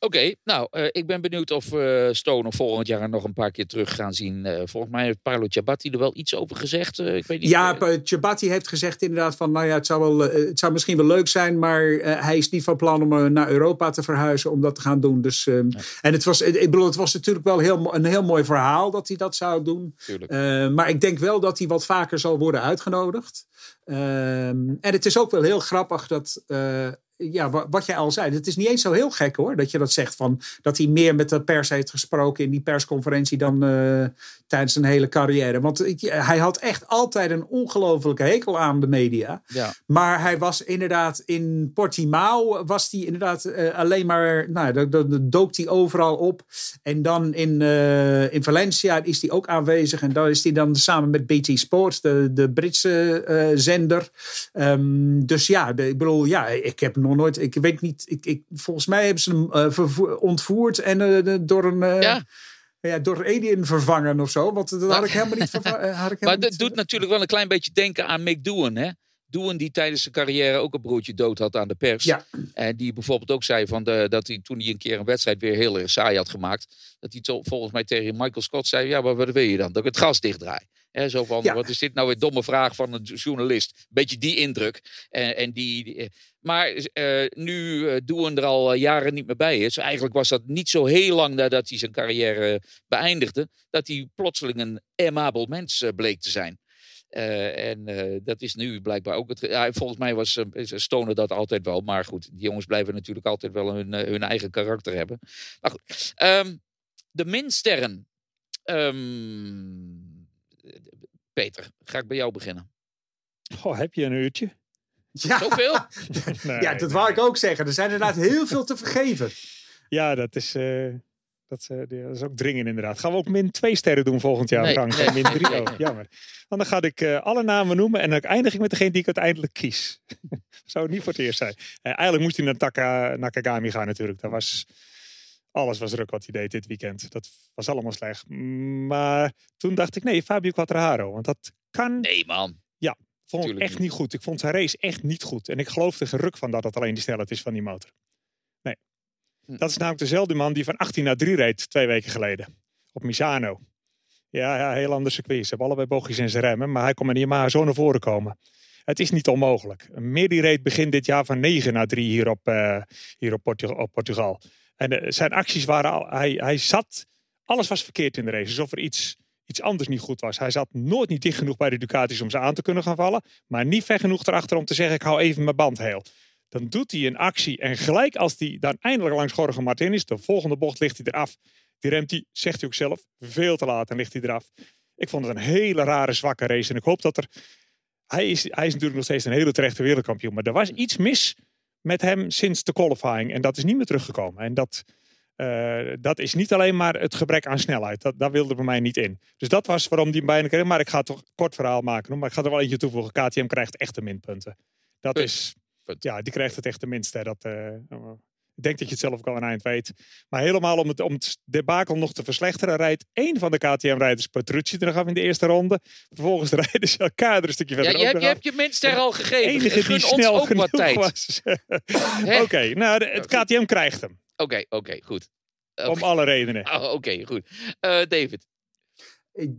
Oké, nou, eh, ik ben benieuwd of we Stone of volgend jaar nog een paar keer terug gaan zien. Eh, volgens mij heeft Paolo Ciabatti er wel iets over gezegd. eh, ik weet niet. Ja, eh, uh, Chabati heeft gezegd inderdaad van, nou ja, het zou, wel, eh, het zou misschien wel leuk zijn, maar eh, hij is niet van plan om eh, naar Europa te verhuizen om dat te gaan doen. Dus, ehm, En het was, ik bedoel, het was natuurlijk wel heel, een heel mooi verhaal dat hij dat zou doen. Eh, maar ik denk wel dat hij wat vaker zal worden uitgenodigd. Ehm, en het is ook wel heel grappig dat, eh, ja, wa- wat jij al zei, het is niet eens zo heel gek hoor, dat je dat zegt van dat hij meer met de pers heeft gesproken in die persconferentie dan eh, tijdens zijn hele carrière. Want ik- hij had echt altijd een ongelofelijke hekel aan de media. ja. Maar hij was inderdaad in Portimao, was hij inderdaad eh, alleen maar, nou, daar dook hij overal op. En dan in, eh, in Valencia is hij ook aanwezig. En daar is hij dan samen met BT Sports, de, de Britse eh, zender. Ehm, dus ja, de- ik bedoel, ja, ik heb nog nooit, ik weet niet, ik, ik, volgens mij hebben ze hem eh, ontvoerd en eh, door een. eh, Ja. ja, door Alien vervangen of zo. Want dat had ik helemaal niet vervangen. had ik helemaal Maar dat niet- doet natuurlijk wel een klein beetje denken aan Mick hè? Doohan die tijdens zijn carrière ook een broertje dood had aan de pers. Ja. En die bijvoorbeeld ook zei van de, dat hij toen hij een keer een wedstrijd weer heel erg saai had gemaakt. Dat hij to- volgens mij tegen Michael Scott zei, ja, maar wat wil je dan? Dat ik het gas dichtdraai. Hè, zo van, Ja. wat is dit nou weer domme vraag van een journalist? Beetje die indruk. En, en die, die- maar eh, nu eh Doohan er al eh, jaren niet meer bij is. Eigenlijk was dat niet zo heel lang nadat hij zijn carrière beëindigde. Dat hij plotseling een amabel mens bleek te zijn. En dat is nu blijkbaar ook het. volgens mij was Stoner dat altijd wel. Maar goed, die jongens blijven natuurlijk altijd wel hun, hun eigen karakter hebben. Goed. Ehm, de minsterren. Ehm, Peter, ga ik bij jou beginnen. Oh, heb je een uurtje? Ja. Zoveel? Nee, Ja, dat nee. wou ik ook zeggen. Er zijn inderdaad heel veel te vergeven. Ja, dat is, eh, dat, eh, dat is ook dringend inderdaad. Gaan we ook min twee sterren doen volgend jaar, Nee, Frank? nee, min drie, nee, oh, jammer. Want dan ga ik eh, alle namen noemen en dan eindig ik met degene die ik uiteindelijk kies. Zou het niet voor het eerst zijn. Eigenlijk moest hij naar Taka, Nakagami gaan natuurlijk. Dat was, alles was druk wat hij deed dit weekend. Dat was allemaal slecht. Maar toen dacht ik, nee, Fabio Quattraro. Want dat kan Nee, man. Vond Tuurlijk echt niet. niet goed. Ik vond zijn race echt niet goed. En ik geloof er geruk van dat het alleen de snelheid is van die motor. Nee. Hm. Dat is namelijk dezelfde man die van 18 naar 3 reed twee weken geleden. Op Misano. Ja, ja heel ander circuit. Ze hebben allebei bochtjes in zijn remmen. Maar hij kon met die Yamaha zo naar voren komen. Het is niet onmogelijk. Meri reed begin dit jaar van 9 naar 3 hier op, eh, hier op, Portu- op Portugal. En eh, zijn acties waren al... Hij, hij zat... Alles was verkeerd in de race. Alsof er iets, iets anders niet goed was. Hij zat nooit niet dicht genoeg bij de Ducatis om ze aan te kunnen gaan vallen. Maar niet ver genoeg erachter om te zeggen, ik hou even mijn band heel. Dan doet hij een actie en gelijk als hij dan eindelijk langs Jorge Martin is, de volgende bocht ligt hij eraf. Die remt hij, zegt hij ook zelf, veel te laat en ligt hij eraf. Ik vond het een hele rare, zwakke race. En ik hoop dat er... Hij is, hij is natuurlijk nog steeds een hele terechte wereldkampioen. Maar er was iets mis met hem sinds de qualifying. En dat is niet meer teruggekomen. En dat, eh, dat is niet alleen maar het gebrek aan snelheid. Dat, dat wilde bij mij niet in. Dus dat was waarom die bijna kreeg. Maar ik ga toch een kort verhaal maken. Maar ik ga er wel eentje toevoegen. KTM krijgt echt de minpunten. Dat Punt. is... Punt. Ja, die krijgt het echt de minste. Dat, eh, ik denk dat je het zelf ook al een eind weet. Maar helemaal om het, om het debakel nog te verslechteren... rijdt één van de KTM-rijders Petrucci er nog af in de eerste ronde. Vervolgens rijden ze elkaar er een stukje Ja, verder je, ook hebt, je hebt je al gegeven. enige die snel ook genoeg wat tijd. was. Oké, nou, de- het KTM krijgt hem. Oké, oké, goed. Om alle redenen. Oh, Oké, goed. Eh, David.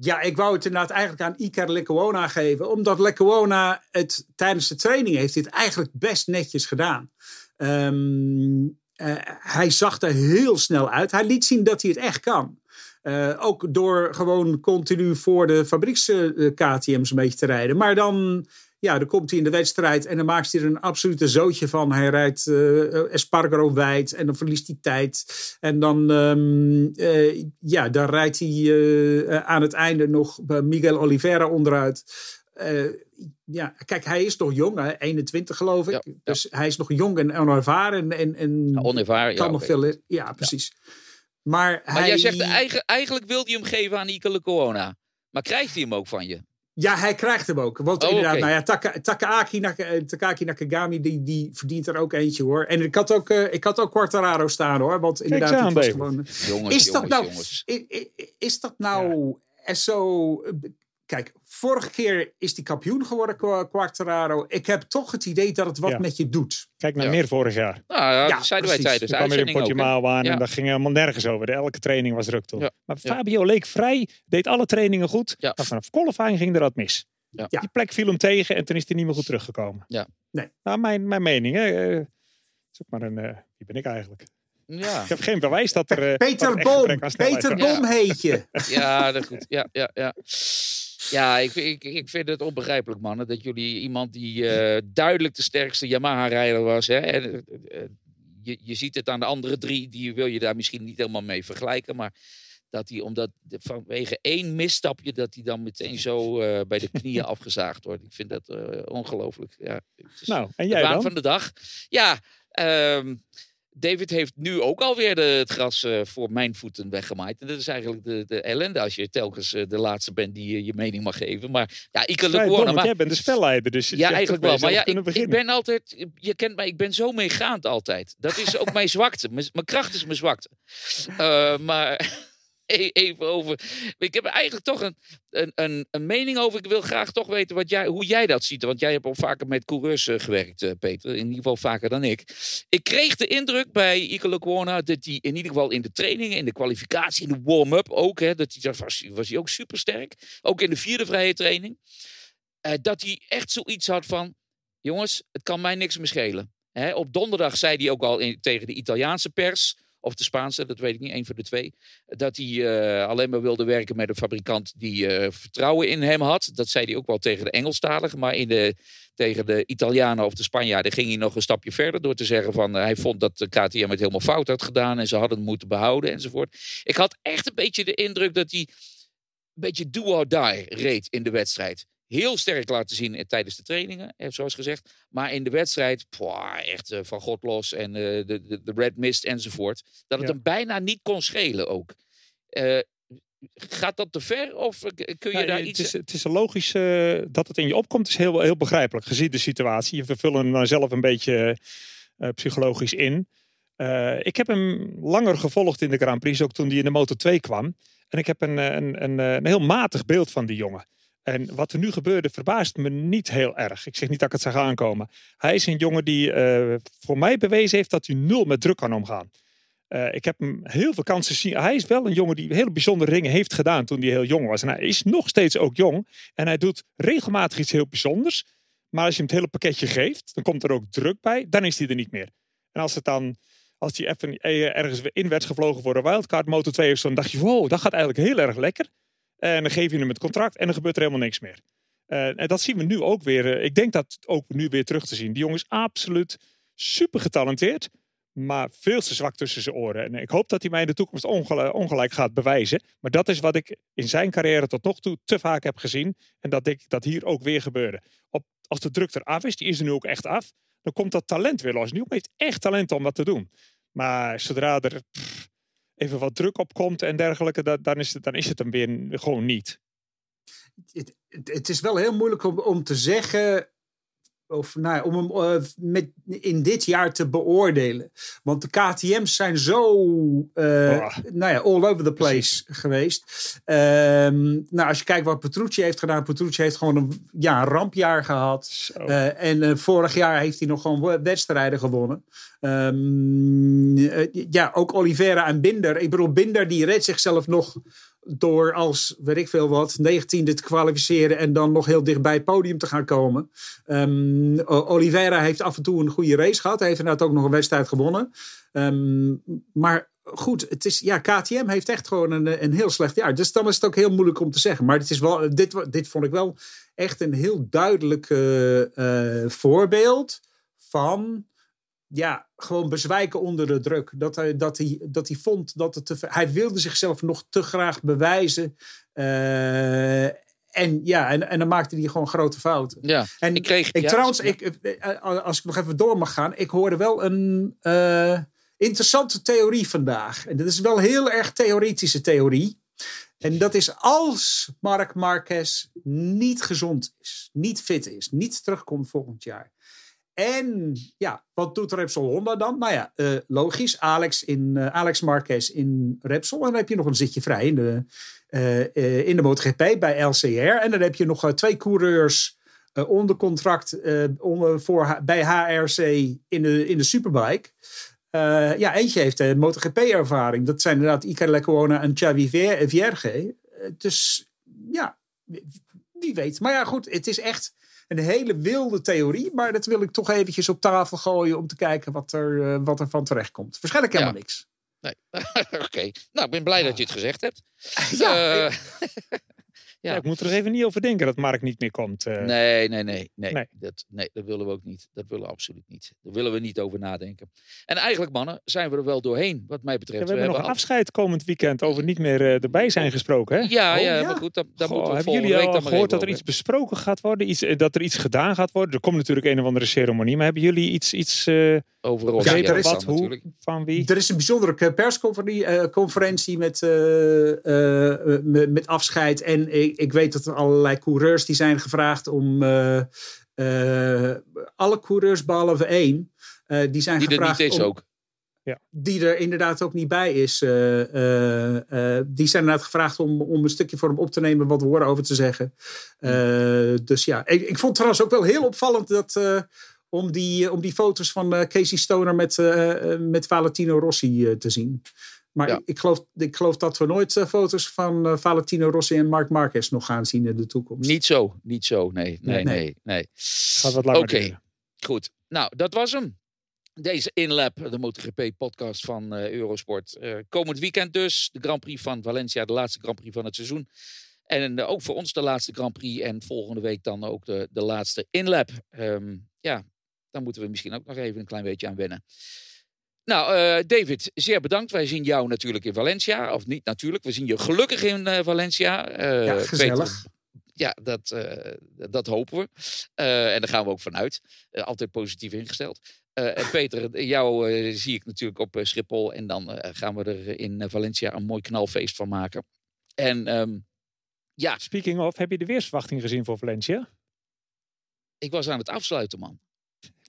Ja, ik wou het inderdaad eigenlijk aan Iker Lecuona geven. Omdat Lecuona het tijdens de training heeft dit eigenlijk best netjes gedaan. Ehm, eh, hij zag er heel snel uit. Hij liet zien dat hij het echt kan. Eh, ook door gewoon continu voor de fabrieks eh, KTM's een beetje te rijden. Maar dan, ja, dan komt hij in de wedstrijd en dan maakt hij er een absolute zootje van. Hij rijdt uh, Espargaro wijd en dan verliest hij tijd. En dan, um, uh, ja, dan rijdt hij uh, aan het einde nog Miguel Oliveira onderuit. ja, kijk, hij is nog jong, hè? 21 geloof ik. Ja, ja. Dus hij is nog jong en onervaren. En, en Ja, onervaren, kan ja, nog veel. Ja, precies. Maar, Maar hij, jij zegt eigen, eigenlijk wilde je hem geven aan Ike Corona. Maar krijgt hij hem ook van je? Ja, hij krijgt hem ook. Want Oh, inderdaad, nou ja, Taka, Takaaki, eh, Takaaki Nakagami, die, die verdient er ook eentje hoor. En ik had ook, eh, ik had ook Quartararo staan hoor. Want inderdaad, aan, het was gewoon... Jongens, Is dat nou- Is dat nou eh, zo... Kijk, vorige keer is die kampioen geworden, Qua- Quartararo. Ik heb toch het idee dat het wat Ja. met je doet. Kijk naar Ja. meer vorig jaar. Nou, ja, zeiden wij tijdens de kwam weer in? Portimao aan Ja. en dat ging helemaal nergens over. Elke training was druk. Ja. Maar Ja. Fabio leek vrij, deed alle trainingen goed. Ja. Maar vanaf qualifying ging er wat mis. Ja. Ja. Die plek viel hem tegen en toen is hij niet meer goed teruggekomen. Ja. Nee. Nou, mijn, mijn mening. Hè. eh, is ook maar een, eh, wie ben ik eigenlijk? Ja, Ik heb geen bewijs dat er. eh, Peter er Boom, snelheid Peter. Boom heet je. ja, dat goed. Ja, ja, ja. Ja, ik, ik, ik vind het onbegrijpelijk, mannen. Dat jullie iemand die eh, duidelijk de sterkste Yamaha-rijder was. Hè, en, eh, je, je ziet het aan de andere drie. Die wil je daar misschien niet helemaal mee vergelijken. Maar dat hij, omdat vanwege één misstapje, dat hij dan meteen zo eh, bij de knieën afgezaagd wordt. Ik vind dat eh, ongelooflijk. Ja, Nou, en de jij waan dan? van de dag. Ja, ehm, David heeft nu ook alweer de, het gras eh, voor mijn voeten weggemaaid. En dat is eigenlijk de, de ellende als je telkens eh, de laatste bent die je je mening mag geven. Maar ja, Vrij dom, Lecuona, want maar jij bent de spelleider. Dus ja, eigenlijk wel. Maar ja, ik, ik ben altijd, je kent mij, ik ben zo meegaand altijd. Dat is ook mijn zwakte. Mijn, mijn kracht is mijn zwakte. Eh, maar even over. Ik heb eigenlijk toch een, een, een, een mening over. Ik wil graag toch weten wat jij, hoe jij dat ziet. Want jij hebt al vaker met coureurs eh, gewerkt, eh, Peter. In ieder geval vaker dan ik. Ik kreeg de indruk bij Ike Lecuona dat hij in ieder geval in de trainingen, in de kwalificatie, in de warm-up ook, hè, dat hij, was, was hij ook supersterk. Ook in de vierde vrije training. eh, dat hij echt zoiets had van, jongens, het kan mij niks meer schelen. Op donderdag zei hij ook al tegen de Italiaanse pers, of de Spaanse, dat weet ik niet, één van de twee, dat hij eh, alleen maar wilde werken met een fabrikant die eh, vertrouwen in hem had. Dat zei hij ook wel tegen de Engelstaligen, maar in de, tegen de Italianen of de Spanjaarden ging hij nog een stapje verder door te zeggen van eh, hij vond dat de KTM het helemaal fout had gedaan en ze hadden het moeten behouden enzovoort. Ik had echt een beetje de indruk dat hij een beetje do or die reed in de wedstrijd. Heel sterk laten zien eh, tijdens de trainingen, eh, zoals gezegd. Maar in de wedstrijd, echt eh, van God los en de, de, de red mist enzovoort. Dat het Ja. hem bijna niet kon schelen ook. Gaat dat te ver of kun je Ja, daar het, iets... is, het is logisch dat het in je opkomt, is heel, heel begrijpelijk gezien de situatie. Je vervult hem dan zelf een beetje psychologisch in. Ik heb hem langer gevolgd in de Grand Prix, ook toen hij in de Moto 2 kwam. En ik heb een, een, een, een heel matig beeld van die jongen. En wat er nu gebeurde verbaast me niet heel erg. Ik zeg niet dat ik het zag aankomen. Hij is een jongen die eh, voor mij bewezen heeft dat hij nul met druk kan omgaan. Eh, ik heb hem heel veel kansen zien. Hij is wel een jongen die hele bijzondere dingen heeft gedaan toen hij heel jong was. En hij is nog steeds ook jong. En hij doet regelmatig iets heel bijzonders. Maar als je hem het hele pakketje geeft, dan komt er ook druk bij. Dan is hij er niet meer. En als het dan, als hij even eh, ergens in werd gevlogen voor een wildcard Moto 2 of zo, dan dacht je, wow, dat gaat eigenlijk heel erg lekker. En dan geef je hem het contract en dan gebeurt er helemaal niks meer. Eh, en dat zien we nu ook weer. eh, ik denk dat ook nu weer terug te zien. Die jongen is absoluut super getalenteerd maar veel te zwak tussen zijn oren. En ik hoop dat hij mij in de toekomst ongel- ongelijk gaat bewijzen. Maar dat is wat ik in zijn carrière tot nog toe te vaak heb gezien. En dat denk ik dat hier ook weer gebeurde. Op, als de druk eraf is, die is er nu ook echt af, dan komt dat talent weer los. Jongen heeft echt talent om wat te doen. Maar zodra er even wat druk op komt en dergelijke, dat, dan, is het, dan is het hem weer gewoon niet. het, het- is wel heel moeilijk om te zeggen. Of nou, ja, om hem eh, met, in dit jaar te beoordelen. Want de KTM's zijn zo eh, Oh. nou ja, all over the place geweest. Ehm, nou, als je kijkt wat Petrucci heeft gedaan. Petrucci heeft gewoon een, ja, een rampjaar gehad. Eh, en vorig jaar heeft hij nog gewoon wedstrijden gewonnen. Ehm, eh, ja, ook Oliveira en Binder. Ik bedoel, Binder die redt zichzelf nog door als, weet ik veel wat, 19e te kwalificeren en dan nog heel dicht bij het podium te gaan komen. O- Oliveira heeft af en toe een goede race gehad. Hij heeft inderdaad ook nog een wedstrijd gewonnen. Ehm, maar goed, het is, ja, KTM heeft echt gewoon een, een heel slecht jaar. Dus dan is het ook heel moeilijk om te zeggen. Maar het is wel, dit, dit vond ik wel echt een heel duidelijk eh, eh, voorbeeld van ja, gewoon bezwijken onder de druk. Dat hij, dat hij, dat hij vond dat het te Hij wilde zichzelf nog te graag bewijzen. Eh, en ja, en, en dan maakte hij gewoon grote fouten. Ja, En ik kreeg... ik ja, trouwens, ja. ik, eh, als ik nog even door mag gaan, ik hoorde wel een eh, interessante theorie vandaag. En dat is wel heel erg theoretische theorie. En dat is als Marc Marquez niet gezond is, niet fit is, niet terugkomt volgend jaar. En ja, wat doet Repsol Honda dan? Nou ja, eh, logisch, Alex, in, eh, Alex Marquez in Repsol. En dan heb je nog een zitje vrij in de, eh, in de MotoGP bij LCR. En dan heb je nog twee coureurs onder contract onder, voor, bij HRC in de, in de Superbike. Ja, eentje heeft MotoGP-ervaring. Dat zijn inderdaad Iker Lecuona en Xavi Vier- Vierge. Dus ja, wie weet. Maar ja, goed, het is echt een hele wilde theorie. Maar dat wil ik toch eventjes op tafel gooien om te kijken wat er, eh, wat er van terecht komt. Waarschijnlijk helemaal Ja. niks. Nee. Oké. Nou, ik ben blij dat je het gezegd hebt. Ja, Eh, Ja. Ja. ik moet er even niet over denken dat Mark niet meer komt. eh. Nee, nee, nee. Nee, Nee. Dat, nee, dat willen we ook niet. Dat willen we absoluut niet. Daar willen we niet over nadenken. En eigenlijk, mannen, zijn we er wel doorheen, wat mij Ja, betreft. we hebben nog een afscheid komend weekend over niet meer eh, erbij zijn gesproken. Hè? Ja, Oh, ja, ja. maar goed, dat, dat Goh, moeten we hebben jullie week al gehoord dat er iets besproken gaat worden? Iets, eh, dat er iets gedaan gaat worden? Er komt natuurlijk een of andere ceremonie. Maar hebben jullie iets, iets eh, over ons. Ja, er is wat, hoe, natuurlijk. van wie? Er is een bijzondere persconferentie conferentie met, met, met afscheid. En ik, ik weet dat er allerlei coureurs die zijn gevraagd om. eh, eh, alle coureurs behalve één. eh, die zijn Die er gevraagd niet is om- ook. die er inderdaad ook niet bij is. eh, eh, eh, die zijn inderdaad gevraagd om, om een stukje voor hem op te nemen, wat woorden over te zeggen. Eh, dus ja, ik, ik vond trouwens ook wel heel opvallend dat. eh, om, die, om die foto's van eh, Casey Stoner met, met Valentino Rossi te zien. Maar Ja. ik, ik, geloof, ik geloof dat we nooit eh, foto's van eh, Valentino Rossi en Marc Marquez nog gaan zien in de toekomst. Niet zo, niet zo. Nee, nee, Nee. nee. nee. Gaat wat langer Oké, goed. Nou, dat was hem. Deze InLab, de MotoGP-podcast van eh, Eurosport. Eh, komend weekend dus, de Grand Prix van Valencia, de laatste Grand Prix van het seizoen. En ook voor ons de laatste Grand Prix. En volgende week dan ook de, de laatste InLab. Ehm ja, daar moeten we misschien ook nog even een klein beetje aan wennen. Nou, eh, David, zeer bedankt. Wij zien jou natuurlijk in Valencia. Of niet natuurlijk, we zien je gelukkig in eh, Valencia. Eh, Ja, Peter, gezellig. ja, dat, dat hopen we. En daar gaan we ook vanuit. Altijd positief ingesteld. En Peter, jou zie ik natuurlijk op Schiphol. En dan gaan we er in Valencia een mooi knalfeest van maken. En ehm, ja, Speaking of, heb je de weersverwachting gezien voor Valencia? ik was aan het afsluiten, man.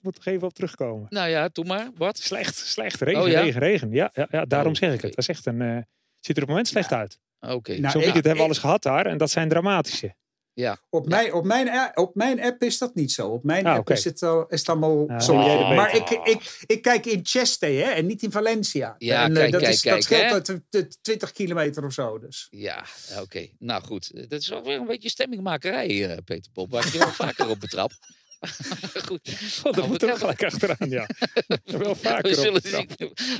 Ik moet er even op terugkomen. Nou ja, doe maar. Wat? Slecht, slecht. Regen, Oh, ja? regen, regen. Ja, ja, ja daarom Oh, zeg ik het. Dat is echt een, eh, ziet er op het moment slecht uit. Oké. Nou, Zo'n ik- weekend hebben we alles gehad daar en dat zijn dramatische. Op, mijn, op, mijn, op mijn app is dat niet zo. Op mijn Ah, app is het, al, is het allemaal Nou, Maar ik, ik, ik kijk in Cheste hè, en niet in Valencia. Ja, en, eh, kijk, dat, kijk, is, kijk, dat scheelt hè? uit de- de 20 kilometer of zo. Dus. Ja, oké. Nou goed. Dat is wel weer een beetje stemmingmakerij, eh, Peter Pop. Waar ik je wel vaker op betrap. goed. Dat moet we- er gelijk achteraan, ja. wel vaker We zullen, zien,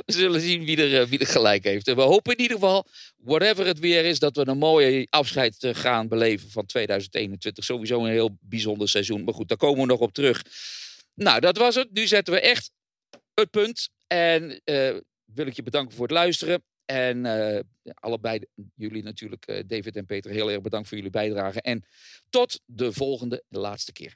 we zullen zien wie er, eh, wie er gelijk heeft. En we hopen in ieder geval, whatever het weer is, dat we een mooie afscheid eh, gaan beleven van 2021. Sowieso een heel bijzonder seizoen. Maar goed, daar komen we nog op terug. Nou, dat was het. Nu zetten we echt het punt. En eh, wil ik je bedanken voor het luisteren. En ja, allebei jullie natuurlijk, David en Peter, heel erg bedankt voor jullie bijdrage. En tot de volgende, de laatste keer.